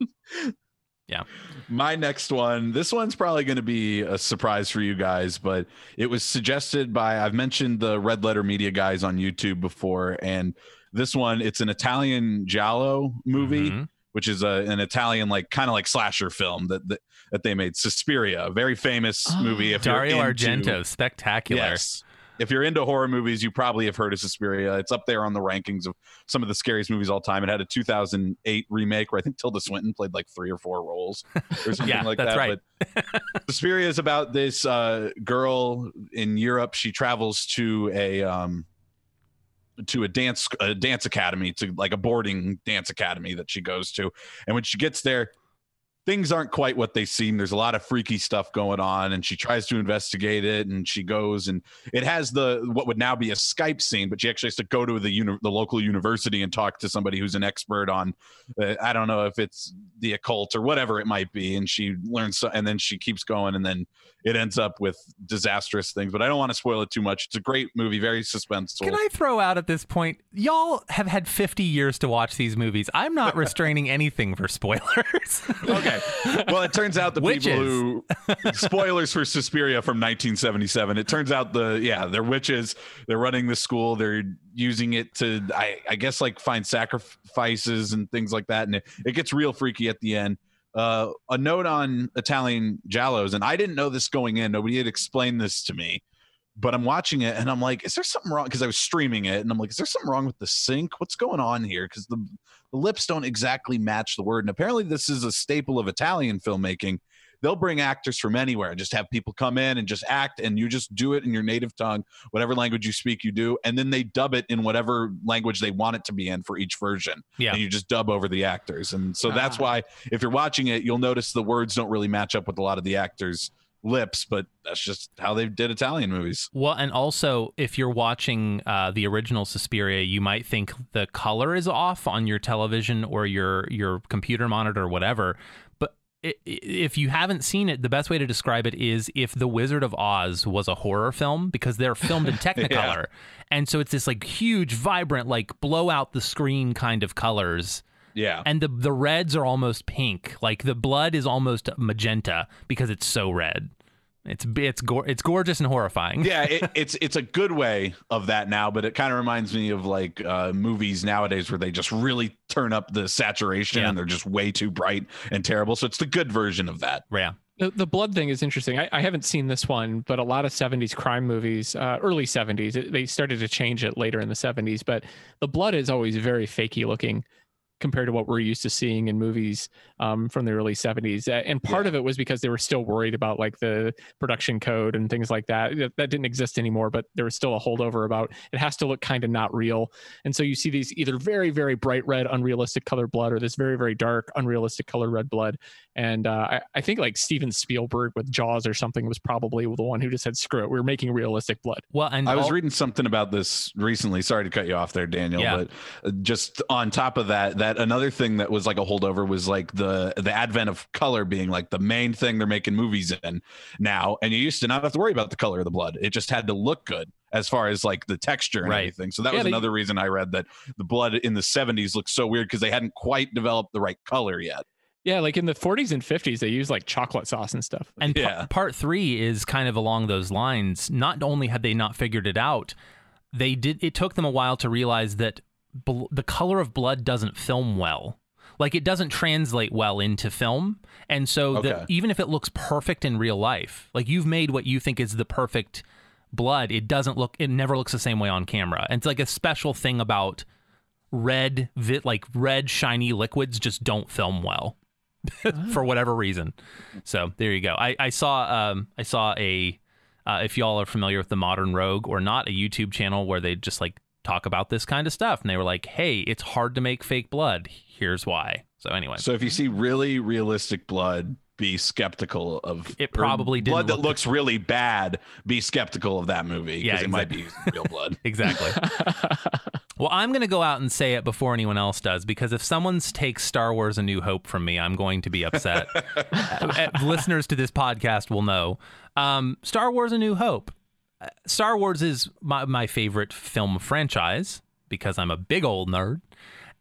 Yeah. My next one, this one's probably going to be a surprise for you guys, but it was suggested by, I've mentioned the Red Letter Media guys on YouTube before. And this one, it's an Italian Giallo movie, Mhm. which is a, an Italian, like kind of like slasher film that, that, that they made. Suspiria, a very famous Oh, movie. If Dario into- Argento, spectacular. Yes. If you're into horror movies, you probably have heard of Suspiria. It's up there on the rankings of some of the scariest movies all time. It had a 2008 remake where I think Tilda Swinton played like three or four roles or something Yeah, like that's that. right. But Suspiria is about this uh, girl in Europe. She travels to a um, to a dance a dance academy to like a boarding dance academy that she goes to, and when she gets there, things aren't quite what they seem. There's a lot of freaky stuff going on, and she tries to investigate it. And she goes, and it has the what would now be a Skype scene, but she actually has to go to the uni- the local university and talk to somebody who's an expert on. Uh, I don't know if it's the occult or whatever it might be, and she learns, so, and then she keeps going, and then it ends up with disastrous things. But I don't want to spoil it too much. It's a great movie, very suspenseful. Can I throw out at this point, y'all have had 50 years to watch these movies. I'm not restraining anything for spoilers. okay. Well, it turns out the Witches. people who spoilers for Suspiria from 1977. It turns out the yeah they're witches. They're running the school. They're using it to I, I guess like find sacrifices and things like that. And it, it gets real freaky at the end. Uh, a note on Italian Giallos, and I didn't know this going in. Nobody had explained this to me. But I'm watching it and I'm like, is there something wrong? Because I was streaming it and I'm like, is there something wrong with the sync? What's going on here? Because the the lips don't exactly match the word. And apparently, this is a staple of Italian filmmaking. They'll bring actors from anywhere and just have people come in and just act, and you just do it in your native tongue, whatever language you speak, you do, and then they dub it in whatever language they want it to be in for each version. Yeah. and you just dub over the actors, and so that's Ah. why if you're watching it, you'll notice the words don't really match up with a lot of the actors' lips, but that's just how they did Italian movies. Well, and also, if you're watching uh, the original Suspiria, you might think the color is off on your television or your your computer monitor or whatever. But if you haven't seen it, the best way to describe it is if The Wizard of Oz was a horror film because they're filmed in Technicolor, and so it's this like huge, vibrant, like blow out the screen kind of colors. Yeah, And the the reds are almost pink, like the blood is almost magenta because it's so red. It's it's gor- it's gorgeous and horrifying. yeah, it, it's it's a good way of that now, but it kind of reminds me of like uh, movies nowadays where they just really turn up the saturation Yeah. and they're just way too bright and terrible. So it's the good version of that. yeah. The, the blood thing is interesting. I, I haven't seen this one, but a lot of 70s crime movies, uh, early 70s, it- they started to change it later in the 70s. But the blood is always very fakey looking compared to what we're used to seeing in movies um, from the early 70s. Uh, And part of it was because they were still worried about like the production code and things like that. That, that didn't exist anymore, but there was still a holdover about it has to look kind of not real. And so you see these either very, very bright red, unrealistic colored blood or this very, very dark, unrealistic colored red blood. And uh, I, I think like Steven Spielberg with Jaws or something was probably the one who just said, screw it, we're making realistic blood. Well, and I was all- reading something about this recently. Sorry to cut you off there, Daniel. Yeah. But uh, just on top of that, that another thing that was like a holdover was like the the advent of color being like the main thing they're making movies in now. And you used to not have to worry about the color of the blood; it just had to look good as far as like the texture and Right. everything. So that Yeah, was they- another reason I read that the blood in the '70s looked so weird because they hadn't quite developed the right color yet. Yeah, like in the 40s and 50s, they used like chocolate sauce and stuff. And pa- Yeah. part three is kind of along those lines. Not only had they not figured it out, they did. It took them a while to realize that bl- the color of blood doesn't film well. Like it doesn't translate well into film, and so the, even if it looks perfect in real life, like you've made what you think is the perfect blood, it doesn't look. It never looks the same way on camera. And it's like a special thing about red, vi- like red shiny liquids, just don't film well for whatever reason. So there you go. I, I saw um I saw a uh, if y'all are familiar with the Modern Rogue or not, a YouTube channel where they just like talk about this kind of stuff, and they were like, "Hey, it's hard to make fake blood. Here's why." So anyway, So if you see really realistic blood, be skeptical of It probably blood that look- looks really bad. Be skeptical of that movie Yeah, because it might be real blood. exactly. well, I'm going to go out and say it before anyone else does because if someone takes Star Wars: A New Hope from me, I'm going to be upset. Uh, Listeners to this podcast will know. Um, Star Wars: A New Hope. Star Wars is my, my favorite film franchise because I'm a big old nerd.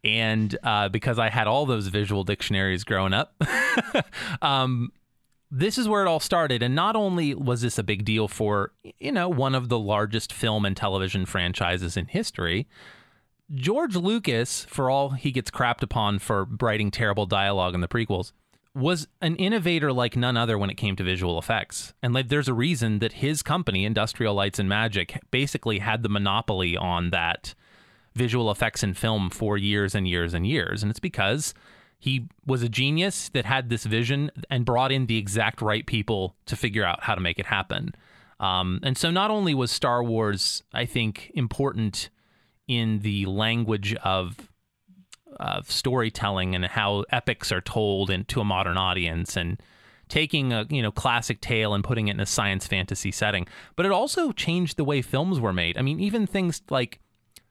And uh, because I had all those visual dictionaries growing up, um, this is where it all started. And not only was this a big deal for, you know, one of the largest film and television franchises in history, George Lucas, for all he gets crapped upon for writing terrible dialogue in the prequels, was an innovator like none other when it came to visual effects. And like there's a reason that his company, Industrial Lights and Magic, basically had the monopoly on that visual effects in film for years and years and years. And it's because he was a genius that had this vision and brought in the exact right people to figure out how to make it happen. Um, and so not only was Star Wars, I think, important in the language of of storytelling and how epics are told and to a modern audience and taking a you know classic tale and putting it in a science fantasy setting. But it also changed the way films were made. I mean even things like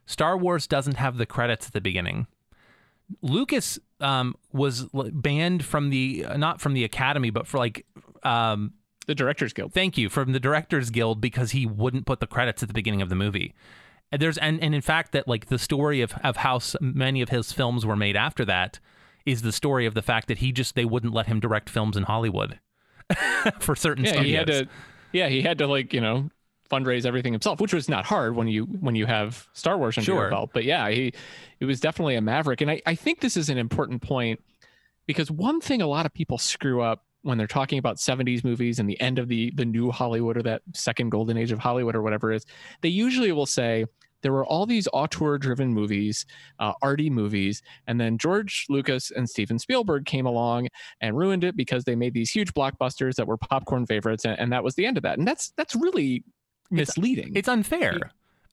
star wars doesn't have the credits at the beginning. Lucas um, was banned from the not from the academy but for like um, the Directors Guild. thank you from the directors guild because he wouldn't put the credits at the beginning of the movie and there's and, and in fact that like the story of, of how many of his films were made after that is the story of the fact that he just they wouldn't let him direct films in hollywood for certain Yeah, he had to. Yeah, he had to like you know fundraise everything himself, which was not hard when you when you have Star Wars under Sure. your belt. But yeah, he it was definitely a maverick, and I I think this is an important point because one thing a lot of people screw up when they're talking about 70s movies and the end of the the new Hollywood or that second golden age of Hollywood or whatever it is, they usually will say there were all these auteur driven movies, uh, arty movies, and then George Lucas and Steven Spielberg came along and ruined it because they made these huge blockbusters that were popcorn favorites, and, and that was the end of that. And that's that's really misleading. it's unfair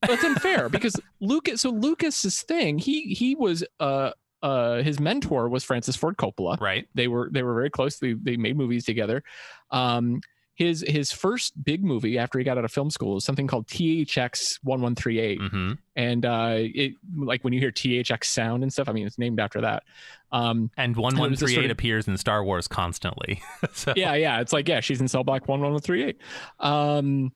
It's unfair because Lucas. So Lucas's thing, he he was uh uh his mentor was Francis Ford Coppola. right They were they were very close. They they made movies together. Um, his his first big movie after he got out of film school is something called THX one one three eight. Hmm and uh it like when you hear THX sound and stuff I mean it's named after that. Um and it was this 1138 sort of- appears in star wars constantly. So yeah yeah. It's like yeah she's in cell block 11138 um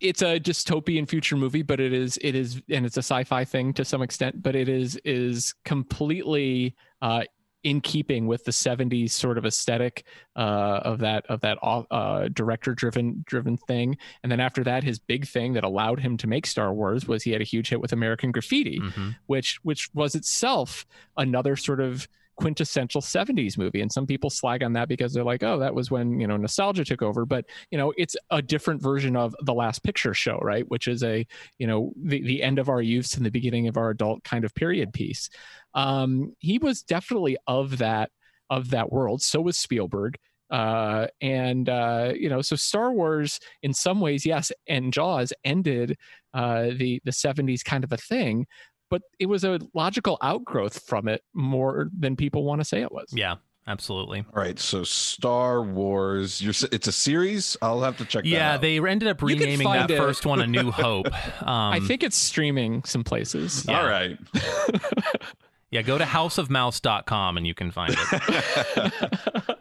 it's a dystopian future movie but it is it is and it's a sci-fi thing to some extent but it is is completely uh in keeping with the 70s sort of aesthetic uh, of that of that uh, director driven driven thing and then after that his big thing that allowed him to make Star Wars was he had a huge hit with American Graffiti Mhm. which which was itself another sort of quintessential 70s movie. And some people slag on that because they're like oh that was when you know nostalgia took over. But you know it's a different version of the last picture show right? Which is a you know the, the end of our youth and the beginning of our adult kind of period piece. Um he was definitely of that of that world. So was spielberg. Uh and uh you know so star wars in some ways yes and jaws ended uh the the 70s kind of a thing but it was a logical outgrowth from it more than people want to say it was Yeah, absolutely. All right, so Star Wars, you're, it's a series. I'll have to check. that out. Yeah, they ended up renaming that it- first one A New Hope. Um, i think it's streaming some places Yeah. All right. Yeah, go to houseofmouse.com and you can find it.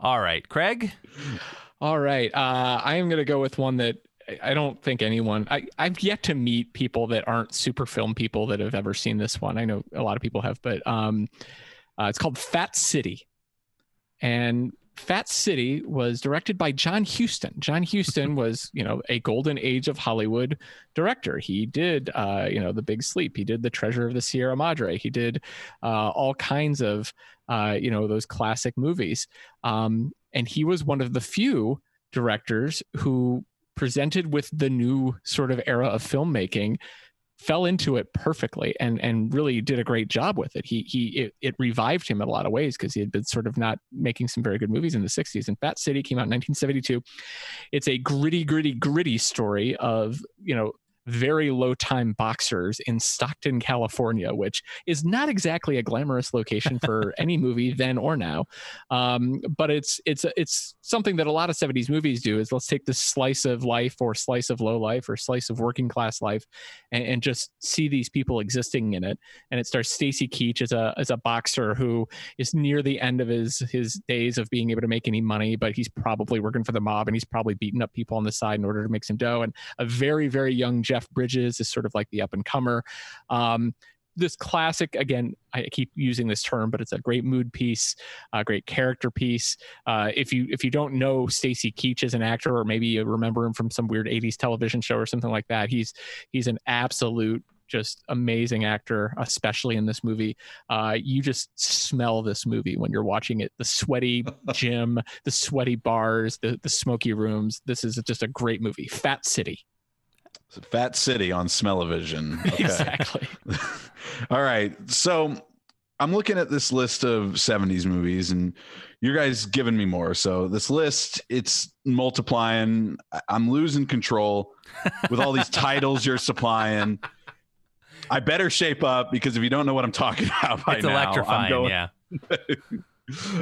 All right, Craig. All right. Uh, I am going to go with one that I- don't think anyone, I, I've yet to meet people that aren't super film people that have ever seen this one. I know a lot of people have, but um, uh, it's called Fat City. And Fat City was directed by John Huston. John Huston was, you know, a golden age of Hollywood director. He did, uh, you know, The Big Sleep. He did The Treasure of the Sierra Madre. He did uh, all kinds of, uh, you know, those classic movies. Um, and he was one of the few directors who presented with the new sort of era of filmmaking fell into it perfectly and and really did a great job with it. He he it, it revived him in a lot of ways because he had been sort of not making some very good movies in the 60s and fat city came out in 1972 it's a gritty gritty gritty story of you know very low time boxers in Stockton, California, which is not exactly a glamorous location for any movie then or now. Um, but it's it's it's something that a lot of 70s movies do is let's take this slice of life or slice of low life or slice of working class life and, and just see these people existing in it. And it stars Stacy Keach as a as a boxer who is near the end of his his days of being able to make any money, but he's probably working for the mob and he's probably beating up people on the side in order to make some dough. And a very very young Jeff Bridges is sort of like the up and comer. Um, this classic again i keep using this term but it's a great mood piece a great character piece. Uh, if you if you don't know stacy keach as an actor or maybe you remember him from some weird 80s television show or something like that he's he's an absolute just amazing actor especially in this movie. Uh, you just smell this movie when you're watching it. The sweaty gym the sweaty bars the, the smoky rooms. This is just a great movie. Fat city Fat City on Smell-O-Vision. Okay. exactly All right. So I'm looking at this list of 70s movies and you guys giving me more. So this list, it's multiplying. I'm losing control with all these titles you're supplying. I better shape up because if you don't know what I'm talking about by it's now, I'm electrifying. going, yeah.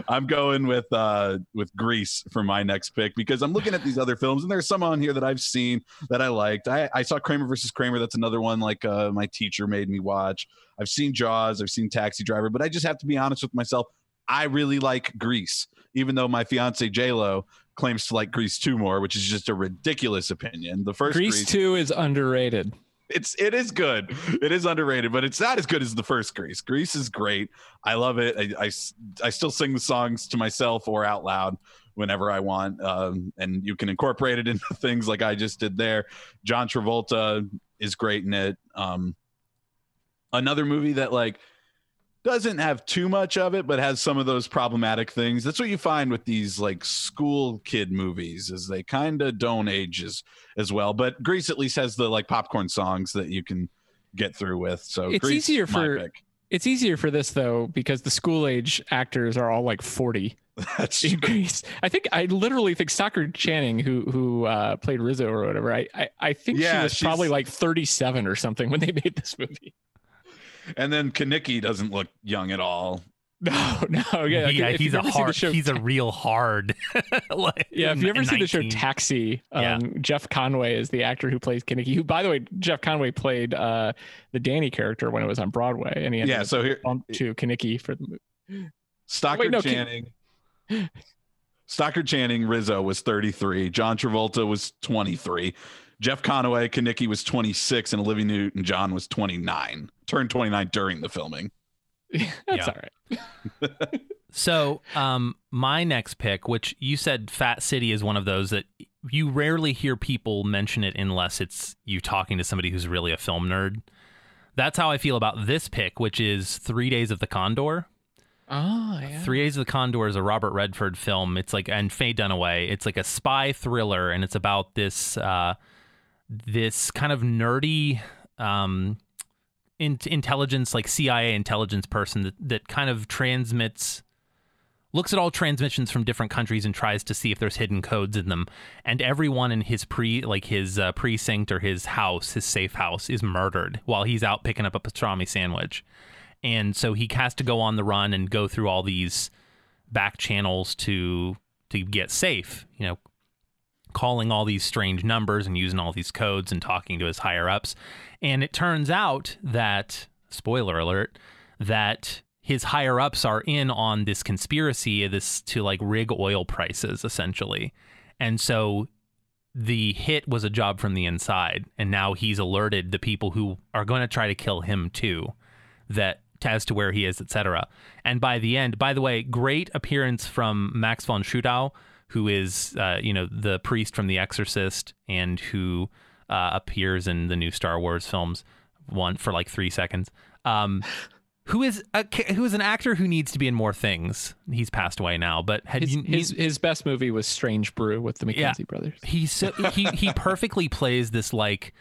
I'm going with uh with Grease for my next pick because I'm looking at these other films and there's some on here that I've seen that I liked. I, I saw Kramer versus Kramer. That's another one like uh, my teacher made me watch. I've seen Jaws. I've seen Taxi Driver. But I just have to be honest with myself. I really like Grease, even though my fiance J Lo claims to like Grease two more, which is just a ridiculous opinion. The first grease 2 is underrated it's it is good. It is underrated, but it's not as good as the first Grease. Grease is great. I love it. I, I, I still sing the songs to myself or out loud whenever I want. Um, and you can incorporate it into things like I just did there. John Travolta is great in it. Um, another movie that like doesn't have too much of it, but has some of those problematic things. That's what you find with these like school kid movies, is they kind of don't age as as well. But Grease at least has the like popcorn songs that you can get through with. So It's Grease, easier for- pick. it's easier for this though because the school age actors are all like 40 That's in Grease. I think I literally think Stockard Channing, who who uh, played Rizzo or whatever, I I, I think Yeah, she was probably like 37 or something when they made this movie. And then Kenickie doesn't look young at all. No, no, yeah, yeah, if he's a ever hard. show He's a real hard. like, Yeah, if you ever in seen the show Taxi, um, Yeah. Jeff Conaway is the actor who plays Kenickie. Who, by the way, Jeff Conaway played uh, the Danny character when it was on Broadway, and he Yeah. So here, bumped to Kenickie for the movie. Stockard Wait, no, Ki- Channing. Stockard Channing Rizzo was 33. John Travolta was 23. Jeff Conaway Kenickie was 26, and Olivia Newton John was 29. Turned 29 during the filming. That's Yeah. all right. So, um, my next pick, which you said Fat City is one of those that you rarely hear people mention it unless it's you talking to somebody who's really a film nerd. That's how I feel about this pick, which is Three Days of the Condor. Oh yeah. Three Days of the Condor is a Robert Redford film. It's like and Faye Dunaway. It's like a spy thriller, and it's about this uh, this kind of nerdy um, in- intelligence, like CIA intelligence person that, that kind of transmits, looks at all transmissions from different countries and tries to see if there's hidden codes in them. And everyone in his pre, like his uh, precinct or his house, his safe house, is murdered while he's out picking up a pastrami sandwich. And so he has to go on the run and go through all these back channels to to get safe. You know, calling all these strange numbers and using all these codes and talking to his higher ups. And it turns out that, spoiler alert, that his higher ups are in on this conspiracy this to like rig oil prices essentially. And so the hit was a job from the inside and now he's alerted the people who are going to try to kill him too that as to where he is, etc. And by the end, by the way, great appearance from Max von Sydow, who is uh, you know the priest from The Exorcist and who uh, appears in the new Star Wars films, one for like three seconds. Um, who is a, who is an actor who needs to be in more things. He's passed away now, but had His, you, his his best movie was Strange Brew with the Yeah. Brothers. He's so he he perfectly plays this like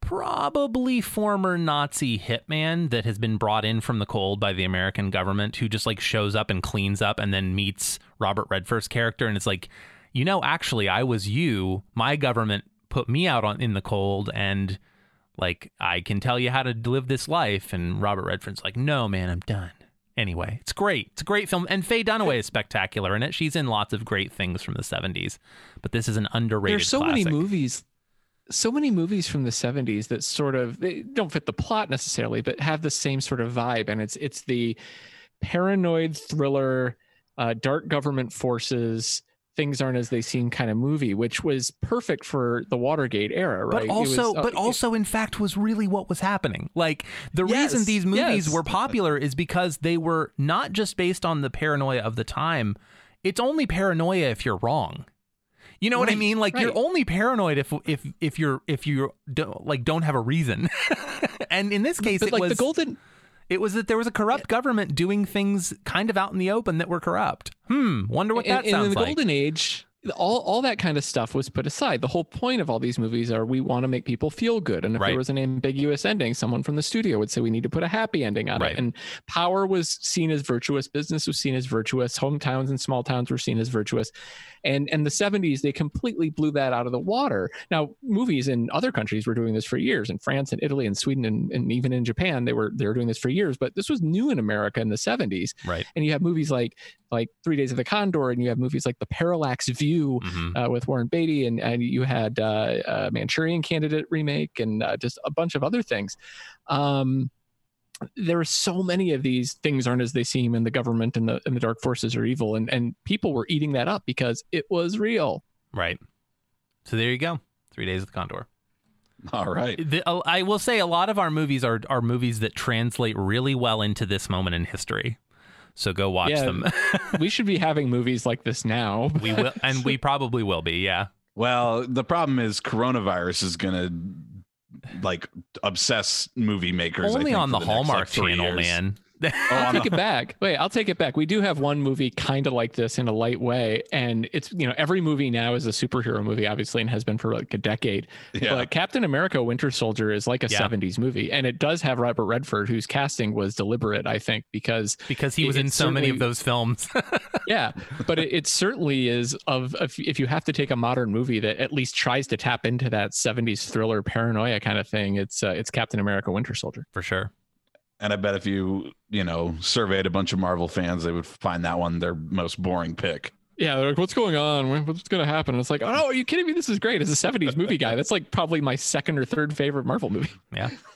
probably former Nazi hitman that has been brought in from the cold by the American government who just like shows up and cleans up and then meets Robert Redford's character and it's like, you know, actually I was you. My government put me out on in the cold and like I can tell you how to live this life and Robert Redford's like, "No, man, I'm done." Anyway, it's great. It's a great film, and Faye Dunaway is spectacular in it. She's in lots of great things from the '70s, but this is an underrated. There's so classic. many movies so many movies from the 70s that sort of they don't fit the plot necessarily but have the same sort of vibe and it's it's the paranoid thriller uh, dark government forces things aren't as they seem kind of movie which was perfect for the watergate era right But It was, also, uh, but also, in fact, was really what was happening. Like the Yes, reason these movies yes. were popular is because they were not just based on the paranoia of the time. It's only paranoia if you're wrong. You know what I mean? Like you're only paranoid if if if you're if you don't like don't have a reason. and in this case, but it like was the golden it was that there was a corrupt government doing things kind of out in the open that were corrupt. Hmm. Wonder what that and, and sounds in the like. golden age all, all that kind of stuff was put aside. The whole point of all these movies are we want to make people feel good. And if Right. there was an ambiguous ending someone from the studio would say we need to put a happy ending on Right. it and power was seen as virtuous. Business was seen as virtuous. Hometowns and small towns were seen as virtuous. And and the 70s they completely blew that out of the water. Now movies in other countries were doing this for years. In france and italy and sweden and, and even in japan they were they were doing this for years. But this was new in america in the 70s right. and you have movies like like Three Days of the Condor, and you have movies like The Parallax View Mhm. uh, with Warren Beatty, and and you had uh, uh, Manchurian Candidate remake, and uh, just a bunch of other things. Um, there are so many of these things aren't as they seem, and the government and the and the dark forces are evil, and and people were eating that up because it was real. Right. So there you go. Three Days of the Condor. All right. The, uh, I will say a lot of our movies are are movies that translate really well into this moment in history. So go watch Yeah. them. we should be having movies like this now. we will, and we probably will be. Yeah. Well, the problem is coronavirus is gonna like obsess movie makers. I Only think, on for the, next, like, Hallmark Channel, years. man. Oh, I'll take it back. Wait, I'll take it back. We do have one movie kind of like this in a light way, and it's you know every movie now is a superhero movie, obviously, and has been for like a decade. Yeah. But Captain America: Winter Soldier is like a Yeah. '70s movie, and it does have Robert Redford, whose casting was deliberate, I think, because Because he It- was in so many of those films. yeah, but it, it certainly is of if, if you have to take a modern movie that at least tries to tap into that '70s thriller paranoia kind of thing, it's uh, it's Captain America: Winter Soldier. For sure. And I bet if you you know surveyed a bunch of Marvel fans, they would find that one their most boring pick. Yeah, they're like, what's going on? What's going to happen? And it's like, oh, are you kidding me? This is great. As a 70s movie guy, that's like probably my second or third favorite Marvel movie. Yeah.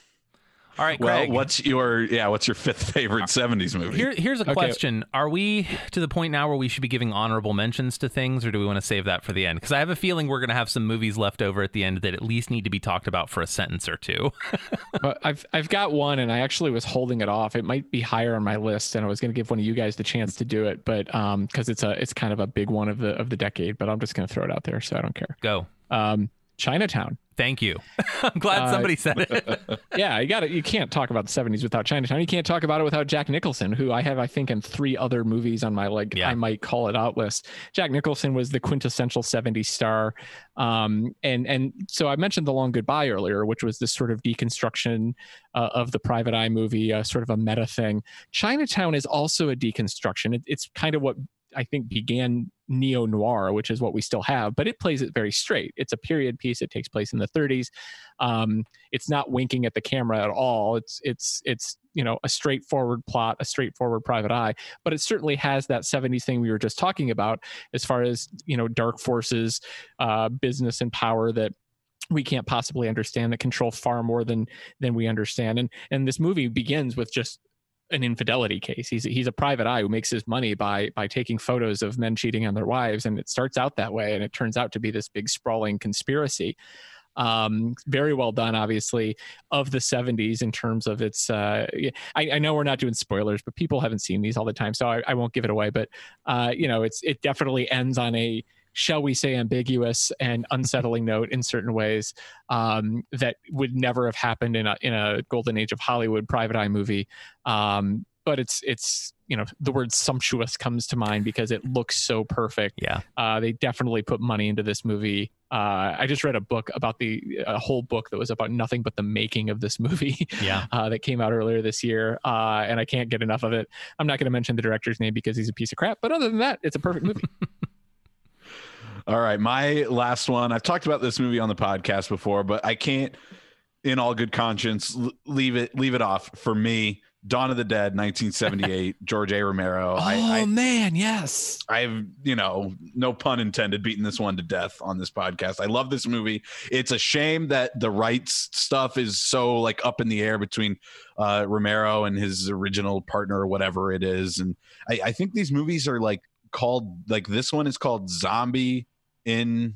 All right, Well, Craig. what's your yeah? What's your fifth favorite '70s movie? Here, here's a Okay. question: Are we to the point now where we should be giving honorable mentions to things, or do we want to save that for the end? Because I have a feeling we're going to have some movies left over at the end that at least need to be talked about for a sentence or two. But I've I've got one, and I actually was holding it off. It might be higher on my list, and I was going to give one of you guys the chance to do it, but um, because it's a it's kind of a big one of the of the decade. But I'm just going to throw it out there, so I don't care. Go. Um, Chinatown. Thank you. I'm glad Uh, somebody said it. yeah, you got it. You can't talk about the '70s without Chinatown. You can't talk about it without Jack Nicholson, who I have, I think, in three other movies on my like Yeah. I might call it out list. Jack Nicholson was the quintessential '70s star, um, and and so I mentioned The Long Goodbye earlier, which was this sort of deconstruction uh, of the Private Eye movie, uh, sort of a meta thing. Chinatown is also a deconstruction. It, it's kind of what I think began neo noir, which is what we still have, but it plays it very straight. It's a period piece. It takes place in the 30s. Um, it's not winking at the camera at all. It's it's it's you know a straightforward plot, a straightforward private eye, but it certainly has that 70s thing we were just talking about as far as you know dark forces, uh, business and power that we can't possibly understand that control far more than than we understand. And and this movie begins with just an infidelity case. He's he's a private eye who makes his money by by taking photos of men cheating on their wives, and it starts out that way, and it turns out to be this big sprawling conspiracy. Um, very well done, obviously, of the '70s in terms of its. Uh, I, I know we're not doing spoilers, but people haven't seen these all the time, so I, I won't give it away. But uh, you know, it's it definitely ends on a shall we say ambiguous and unsettling note in certain ways um, that would never have happened in a in a golden age of Hollywood private eye movie. Um, but it's it's you know the word sumptuous comes to mind because it looks so perfect. Yeah. Uh, they definitely put money into this movie. Uh, I just read a book about the a whole book that was about nothing but the making of this movie. Yeah. Uh, that came out earlier this year, uh, and I can't get enough of it. I'm not going to mention the director's name because he's a piece of crap, but other than that, it's a perfect movie. All right, my last one. I've talked about this movie on the podcast before, but I can't, in all good conscience, leave it leave it off. For me, Dawn of the Dead, 1978, George A. Romero. I, Oh, man, yes. I, I've, you know, no pun intended, beaten this one to death on this podcast. I love this movie. It's a shame that the rights stuff is so like up in the air between uh, Romero and his original partner or whatever it is. And I, I think these movies are like called like this one is called Zombie in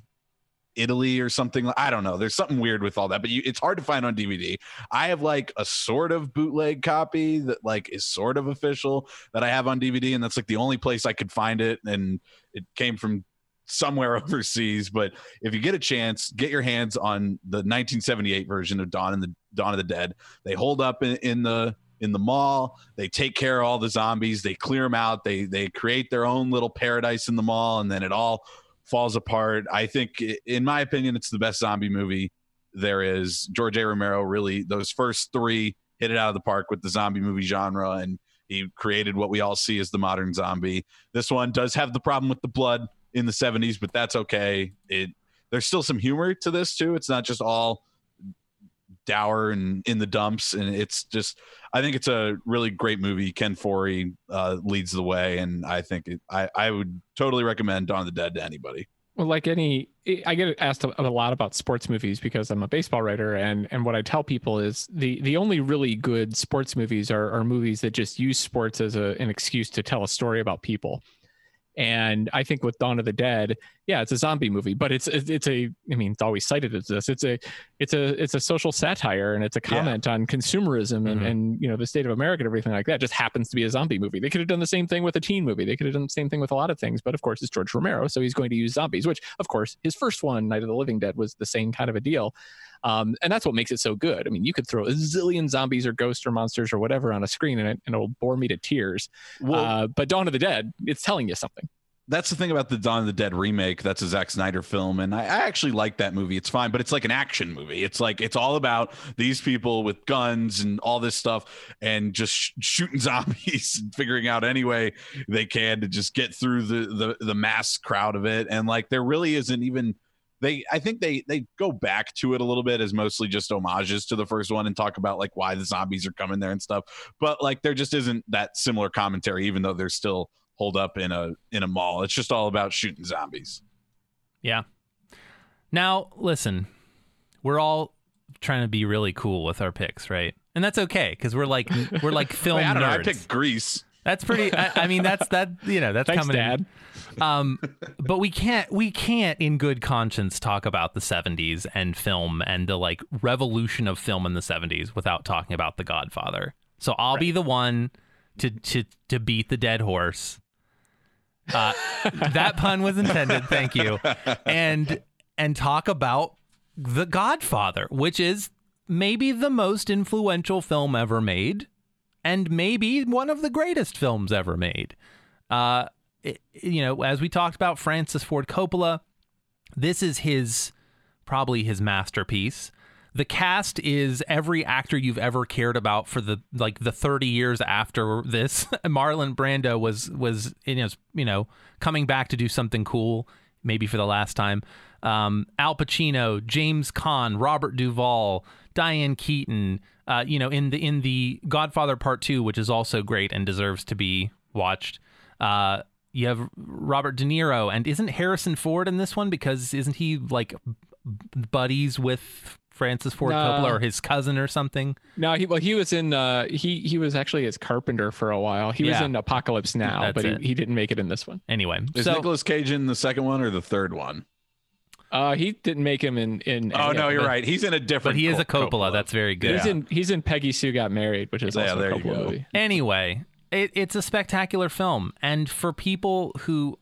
Italy or something. I don't know. There's something weird with all that, but you, it's hard to find on DVD. I have like a sort of bootleg copy that like is sort of official that I have on DVD, and that's like the only place I could find it. And it came from somewhere overseas. But if you get a chance, get your hands on the 1978 version of Dawn and the Dawn of the Dead. They hold up in, in the in the mall. They take care of all the zombies. They clear them out. They they create their own little paradise in the mall, and then it all falls apart. I think, in my opinion, it's the best zombie movie there is. George A. Romero really those first three hit it out of the park with the zombie movie genre, and he created what we all see as the modern zombie. This one does have the problem with the blood in the 70s, but that's okay. It there's still some humor to this too. It's not just all dour and in the dumps, and it's just I think it's a really great movie. Ken Foree uh, leads the way, and I think it, I I would totally recommend Dawn of the Dead to anybody. Well, like any, I get asked a a lot about sports movies because I'm a baseball writer, and and what I tell people is the the only really good sports movies are are movies that just use sports as a, an excuse to tell a story about people. And I think with Dawn of the Dead, yeah, it's a zombie movie, but it's it's a I mean, it's always cited as this. It's a it's a it's a social satire and it's a Yeah. comment on consumerism and Mhm. and you know the state of America and everything like that. It just happens to be a zombie movie. They could have done the same thing with a teen movie. They could have done the same thing with a lot of things, but of course it's George Romero, so he's going to use zombies. Which of course his first one, Night of the Living Dead, was the same kind of a deal. Um, and that's what makes it so good. I mean, you could throw a zillion zombies or ghosts or monsters or whatever on a screen, and it, and it'll bore me to tears. Well, uh, but Dawn of the Dead, it's telling you something. that's the thing about the Dawn of the Dead remake. That's a Zack Snyder film, and I, I actually like that movie. It's fine, but it's like an action movie. It's like it's all about these people with guns and all this stuff, and just sh- shooting zombies and figuring out any way they can to just get through the the the mass crowd of it. And like there really isn't even they. I think they they go back to it a little bit as mostly just homages to the first one and talk about like why the zombies are coming there and stuff. But like there just isn't that similar commentary, even though they're still hold up in a in a mall. It's just all about shooting zombies. Yeah. Now, listen, we're all trying to be really cool with our picks, right? and that's okay because we're like we're like film Wait, I don't know. I picked Grease. That's pretty. I, I mean, that's that. You know, that's Thanks, coming. in. Dad. Um, but we can't we can't in good conscience talk about the 70s and film and the like revolution of film in the 70s without talking about The Godfather. So I'll be the one to to to beat the dead horse. Uh, that pun was intended. Thank you. And and talk about The Godfather, which is maybe the most influential film ever made and maybe one of the greatest films ever made. Uh, it- you know, as we talked about Francis Ford Coppola, this is his probably his masterpiece. The cast is every actor you've ever cared about for the like the 30 years after this. Marlon Brando was was you know, you know coming back to do something cool, maybe for the last time. Um, Al Pacino, James Caan, Robert Duvall, Diane Keaton. Uh, you know, in the in the Godfather Part Two, which is also great and deserves to be watched. Uh, you have Robert De Niro, and isn't Harrison Ford in this one because isn't he like b- buddies with Francis Ford No. Coppola or his cousin or something? No, he well he was in uh he he was actually his carpenter for a while. He was in Apocalypse Now, That's but he, he didn't make it in this one. Anyway, Is so Nicolas Cage in the second one or the third one? Uh he didn't make him in in Oh any no, you're them. right. He's in a different. but he is a Cop- Coppola. That's very good. He's in he's in Peggy Sue Got Married, which is Yeah, also there a you Coppola go. movie. Anyway, it, it's a spectacular film, and for people who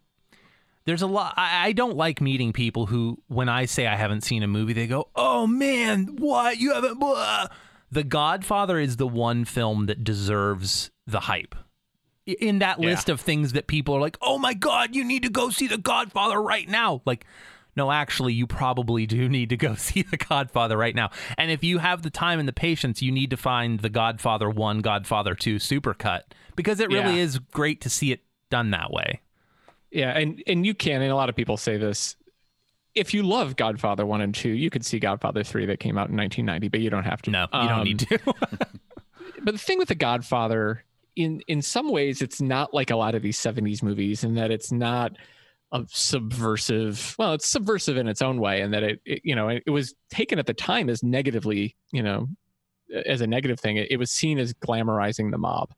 there's a lot. I, I don't like meeting people who, when I say I haven't seen a movie, they go, "Oh man, what you haven't?" Blah. The Godfather is the one film that deserves the hype. In that Yeah. list of things that people are like, "Oh my god, you need to go see The Godfather right now." Like, no, actually, you probably do need to go see The Godfather right now. And if you have the time and the patience, you need to find The Godfather 1, Godfather 2 supercut because it really Yeah. is great to see it done that way. Yeah, and and you can, and a lot of people say this. If you love Godfather one and two, you could see Godfather three that came out in 1990, but you don't have to. No, you don't Um, need to. But the thing with the Godfather, in in some ways, it's not like a lot of these 70s movies, in that it's not a subversive. Well, it's subversive in its own way, and that it, it you know it, was taken at the time as negatively, you know, as a negative thing. It, it was seen as glamorizing the mob.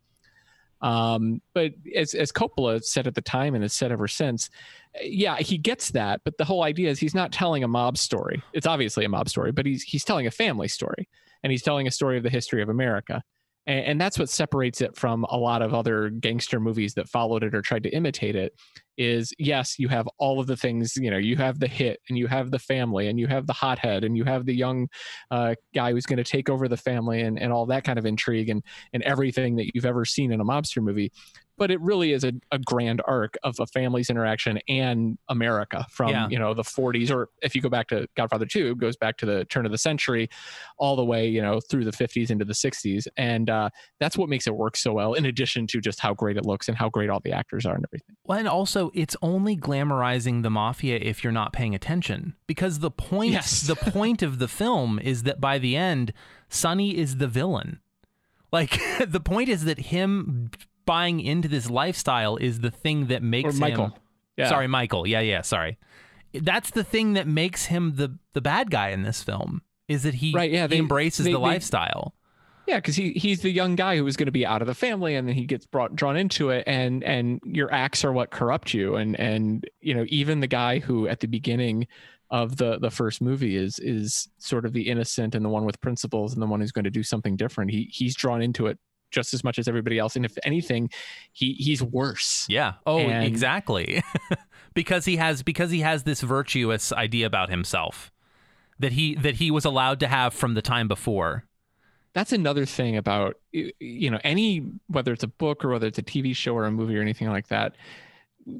Um, but as as Coppola said at the time and has said ever since, yeah, he gets that. But the whole idea is he's not telling a mob story. It's obviously a mob story, but he's he's telling a family story, and he's telling a story of the history of America. And, and that's what separates it from a lot of other gangster movies that followed it or tried to imitate it. Is yes, you have all of the things. You know, you have the hit, and you have the family, and you have the hothead, and you have the young uh, guy who's going to take over the family, and, and all that kind of intrigue, and and everything that you've ever seen in a mobster movie but it really is a, a grand arc of a family's interaction and America from Yeah. you know the 40s or if you go back to Godfather 2 it goes back to the turn of the century all the way you know through the 50s into the 60s and uh, that's what makes it work so well in addition to just how great it looks and how great all the actors are and everything Well, and also, it's only glamorizing the mafia if you're not paying attention. Because the point, Yes. the point of the film is that by the end, Sonny is the villain. Like the point is that him buying into this lifestyle is the thing that or makes Michael him. yeah Sorry, Michael. Yeah, yeah. Sorry. That's the thing that makes him the the bad guy in this film. Is that he, Right, yeah, he they- embraces they- the they- lifestyle. Yeah, because he he's the young guy who was going to be out of the family, and then he gets brought drawn into it, and and your acts are what corrupt you, and and you know even the guy who at the beginning of the the first movie is is sort of the innocent and the one with principles and the one who's going to do something different. He he's drawn into it just as much as everybody else, and if anything, he he's worse. Yeah. Oh, And- exactly. because he has because he has this virtuous idea about himself that he that he was allowed to have from the time before. That's another thing about you know any whether it's a book or whether it's a TV show or a movie or anything like that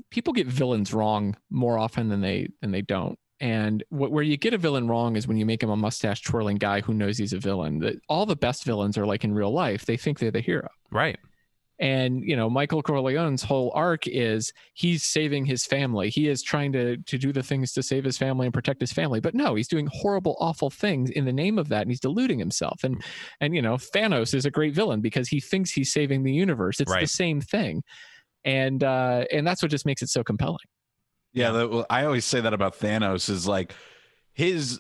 people get villains wrong more often than they than they don't. And wh- where you get a villain wrong is when you make him a mustache twirling guy who knows he's a villain. All the best villains are like in real life. They think they're the hero. Right. And you know michael corleone's whole arc is he's saving his family. He is trying to to do the things to save his family and protect his family. But no he's doing horrible awful things in the name of that and he's deluding himself. And and you know thanos is a great villain because he thinks he's saving the universe. It's the same thing. And uh and that's what just makes it so compelling. Yeah, the, well, I always say that about Thanos is like his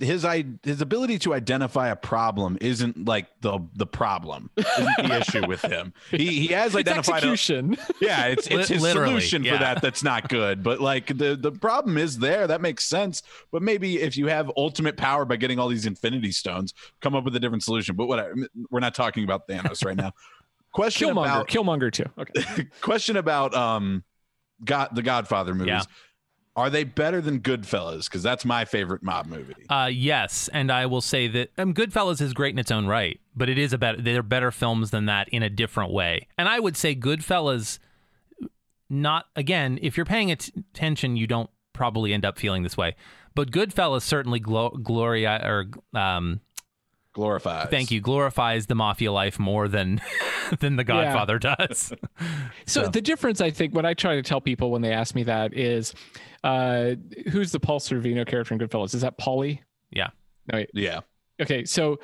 his i his ability to identify a problem isn't like the the problem isn't the issue with him he he has It's identified a, execution. yeah it's it's his literally, solution yeah. for that that's not good but like the the problem is there that makes sense but maybe if you have ultimate power by getting all these infinity stones come up with a different solution but whatever we're not talking about thanos right now question Killmonger. about Killmonger too. Okay. question about um god the godfather movies Yeah. Are they better than goodfellas because that's my favorite mob movie Uh, yes, and I will say that um, Goodfellas is great in its own right, but it is a better. They're better films than that in a different way. And I would say Goodfellas, not again. If you're paying attention, you don't probably end up feeling this way. But Goodfellas certainly glo- gloria or um, glorifies thank you glorifies the mafia life more than than The Godfather does. So, So- the difference, I think, what I try to tell people when they ask me that is, uh, who's the Paul Sorvino character in Goodfellas? Is that Paulie? Yeah. No, wait. yeah Okay, so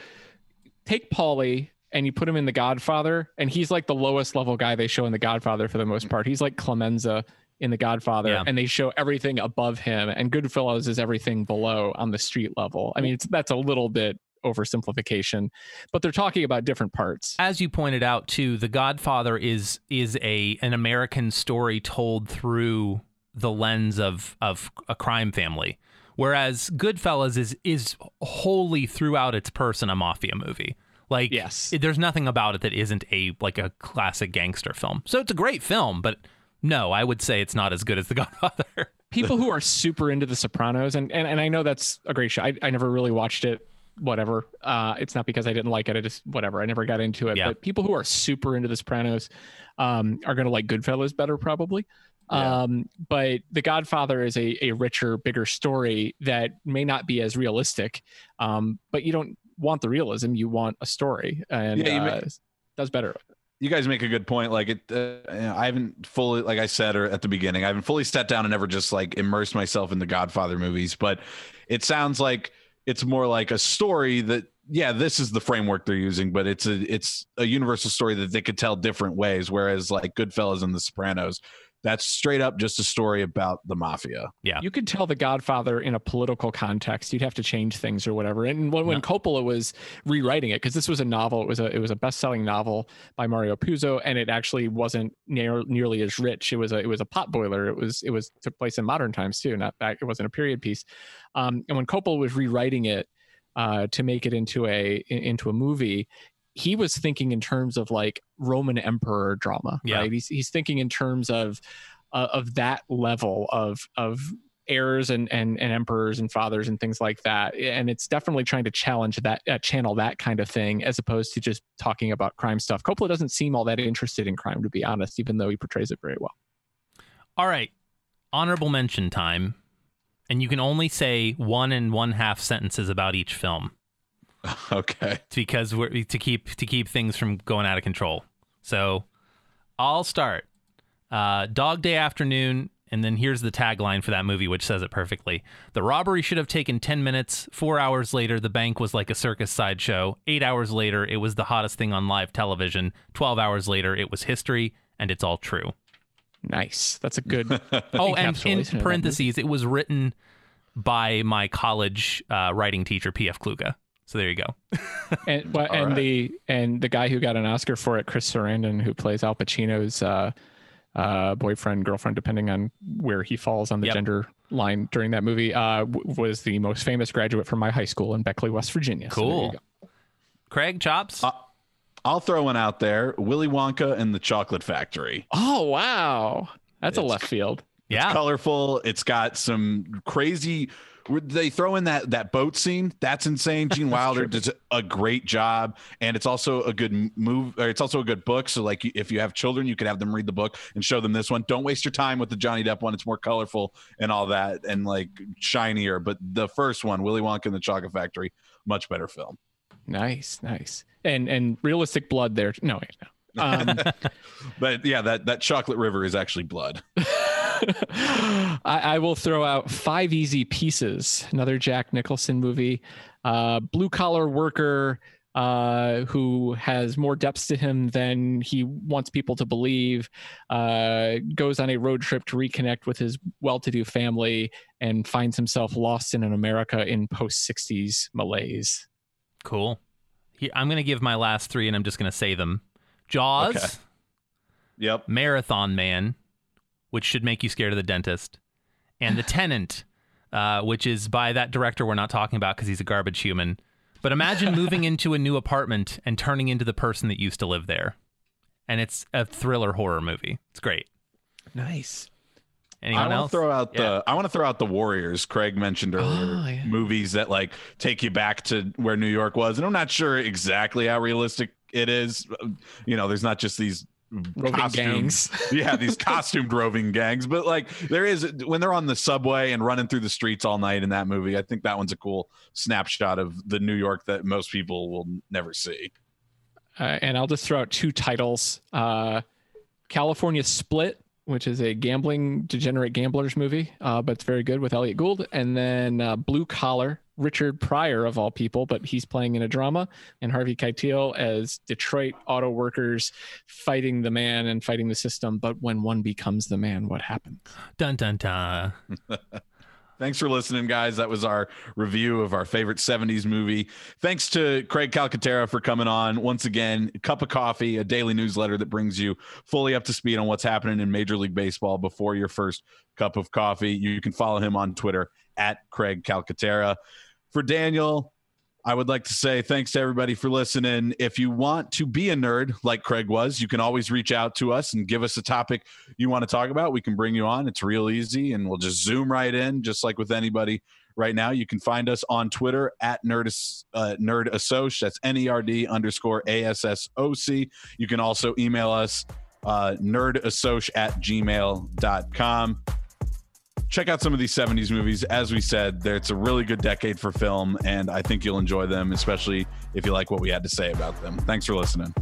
take Paulie and you put him in The Godfather, and he's like the lowest level guy they show in The Godfather for the most part. He's like Clemenza in The Godfather, Yeah. and they show everything above him, and Goodfellas is everything below on the street level. I mean, it's that's a little bit oversimplification, but they're talking about different parts. as you pointed out too the godfather is is a an american story told through the lens of of a crime family whereas goodfellas is is wholly throughout its person a mafia movie like Yes. it- there's nothing about it that isn't a like a classic gangster film so it's a great film but no i would say it's not as good as the godfather people who are super into the sopranos and and, and i know that's a great show I, I never really watched it whatever uh it's not because i didn't like it i just whatever i never got into it Yeah. but people who are super into the sopranos um are gonna like goodfellas better probably Yeah. um but the godfather is a, a richer bigger story that may not be as realistic um but you don't want the realism you want a story and Yeah, uh, does better you guys make a good point like it uh, you know, i haven't fully like i said or at the beginning i haven't fully sat down and ever just like immersed myself in the godfather movies but it sounds like it's more like a story that yeah this is the framework they're using but it's a it's a universal story that they could tell different ways. Whereas like goodfellas and the sopranos that's straight up just a story about the mafia Yeah. You could tell The Godfather in a political context. You'd have to change things or whatever. And when, when No. Coppola was rewriting it, because this was a novel, it was a it was a best selling novel by Mario Puzo, and it actually wasn't near, nearly as rich. It was a it was a potboiler. It was it was took place in modern times too. Not back. It wasn't a period piece. Um, and when Coppola was rewriting it uh, to make it into a into a movie. He was thinking in terms of like Roman emperor drama, Yeah. right? He's he's thinking in terms of uh, of that level of of heirs and, and and emperors and fathers and things like that. And it's definitely trying to challenge that uh, channel that kind of thing as opposed to just talking about crime stuff. Coppola doesn't seem all that interested in crime to be honest even though he portrays it very well. All right. Honorable mention time. And you can only say one and one half sentences about each film okay because we're to keep to keep things from going out of control. So I'll start. Uh, Dog Day Afternoon, and then here's the tagline for that movie, which says it perfectly. The robbery should have taken 10 minutes. Four hours later, the bank was like a circus sideshow. Eight hours later, it was the hottest thing on live television. 12 hours later, it was history, and it's all true. nice that's a good Oh, and in encapsulation of that parentheses, it was written by my college uh, writing teacher, P.F. Kluge. So there you go. and well, and right. the and the guy who got an Oscar for it, Chris Sarandon, who plays Al Pacino's uh, uh, boyfriend, girlfriend, depending on where he falls on the Yep. gender line during that movie, uh, w- was the most famous graduate from my high school in Beckley, West Virginia. So there you Cool. go. Craig, chops? Uh, i'll throw one out there willy wonka and the chocolate factory oh wow, that's a left field. yeah. colorful. It's got some crazy. They throw in that that boat scene. That's insane. Gene Wilder does a great job, and it's also a good move. Or it's also a good book. So, like, if you have children, you could have them read the book and show them this one. Don't waste your time with the Johnny Depp one. It's more colorful and all that, and like shinier. But the first one, Willy Wonka and the Chocolate Factory, much better film. Nice, nice, and and realistic blood there. No, wait, no. Um, But yeah, that that Chocolate River is actually blood. I, I will throw out Five Easy Pieces, another Jack Nicholson movie. Uh, blue collar worker uh, who has more depths to him than he wants people to believe, uh, goes on a road trip to reconnect with his well to do family and finds himself lost in an America in post 60s malaise. Cool. I'm going to give my last three and I'm just going to say them Jaws, Okay. Yep. Marathon Man, which should make you scared of the dentist, and The Tenant, uh, which is by that director we're not talking about because he's a garbage human. But imagine moving into a new apartment and turning into the person that used to live there. And it's a thriller horror movie. It's great. Nice. Anyone I want else? to throw out Yeah. the I want to throw out the Warriors. Craig mentioned earlier Oh, yeah. movies that like take you back to where New York was, and I'm not sure exactly how realistic it is. You know, there's not just these Roving costume- gangs. yeah, these costumed roving gangs, but like there is when they're on the subway and running through the streets all night in that movie. I think that one's a cool snapshot of the New York that most people will never see. uh, and I'll just throw out two titles: uh, California Split, which is a gambling degenerate gamblers movie, uh, but it's very good with Elliott Gould, and then uh, Blue Collar, Richard Pryor of all people, but he's playing in a drama, and Harvey Keitel as Detroit auto workers fighting the man and fighting the system. But when one becomes the man, what happens? Dun dun dun. Thanks for listening, guys. That was our review of our favorite 70s movie. Thanks to Craig Calcaterra for coming on. Once again, a cup of coffee, a daily newsletter that brings you fully up to speed on what's happening in Major League Baseball before your first cup of coffee. You can follow him on Twitter at Craig Calcaterra. For Daniel, I would like to say thanks to everybody for listening. If you want to be a nerd like Craig was, you can always reach out to us and give us a topic you want to talk about. We can bring you on. It's real easy and we'll just zoom right in, just like with anybody right now. You can find us on Twitter at Nerd, uh, Nerd. That's N E R D underscore A S S O C. You can also email us uh, nerdassoc at gmail.com check out some of these 70s movies. As we said, it's a really good decade for film, and I think you'll enjoy them, especially if you like what we had to say about them. Thanks for listening.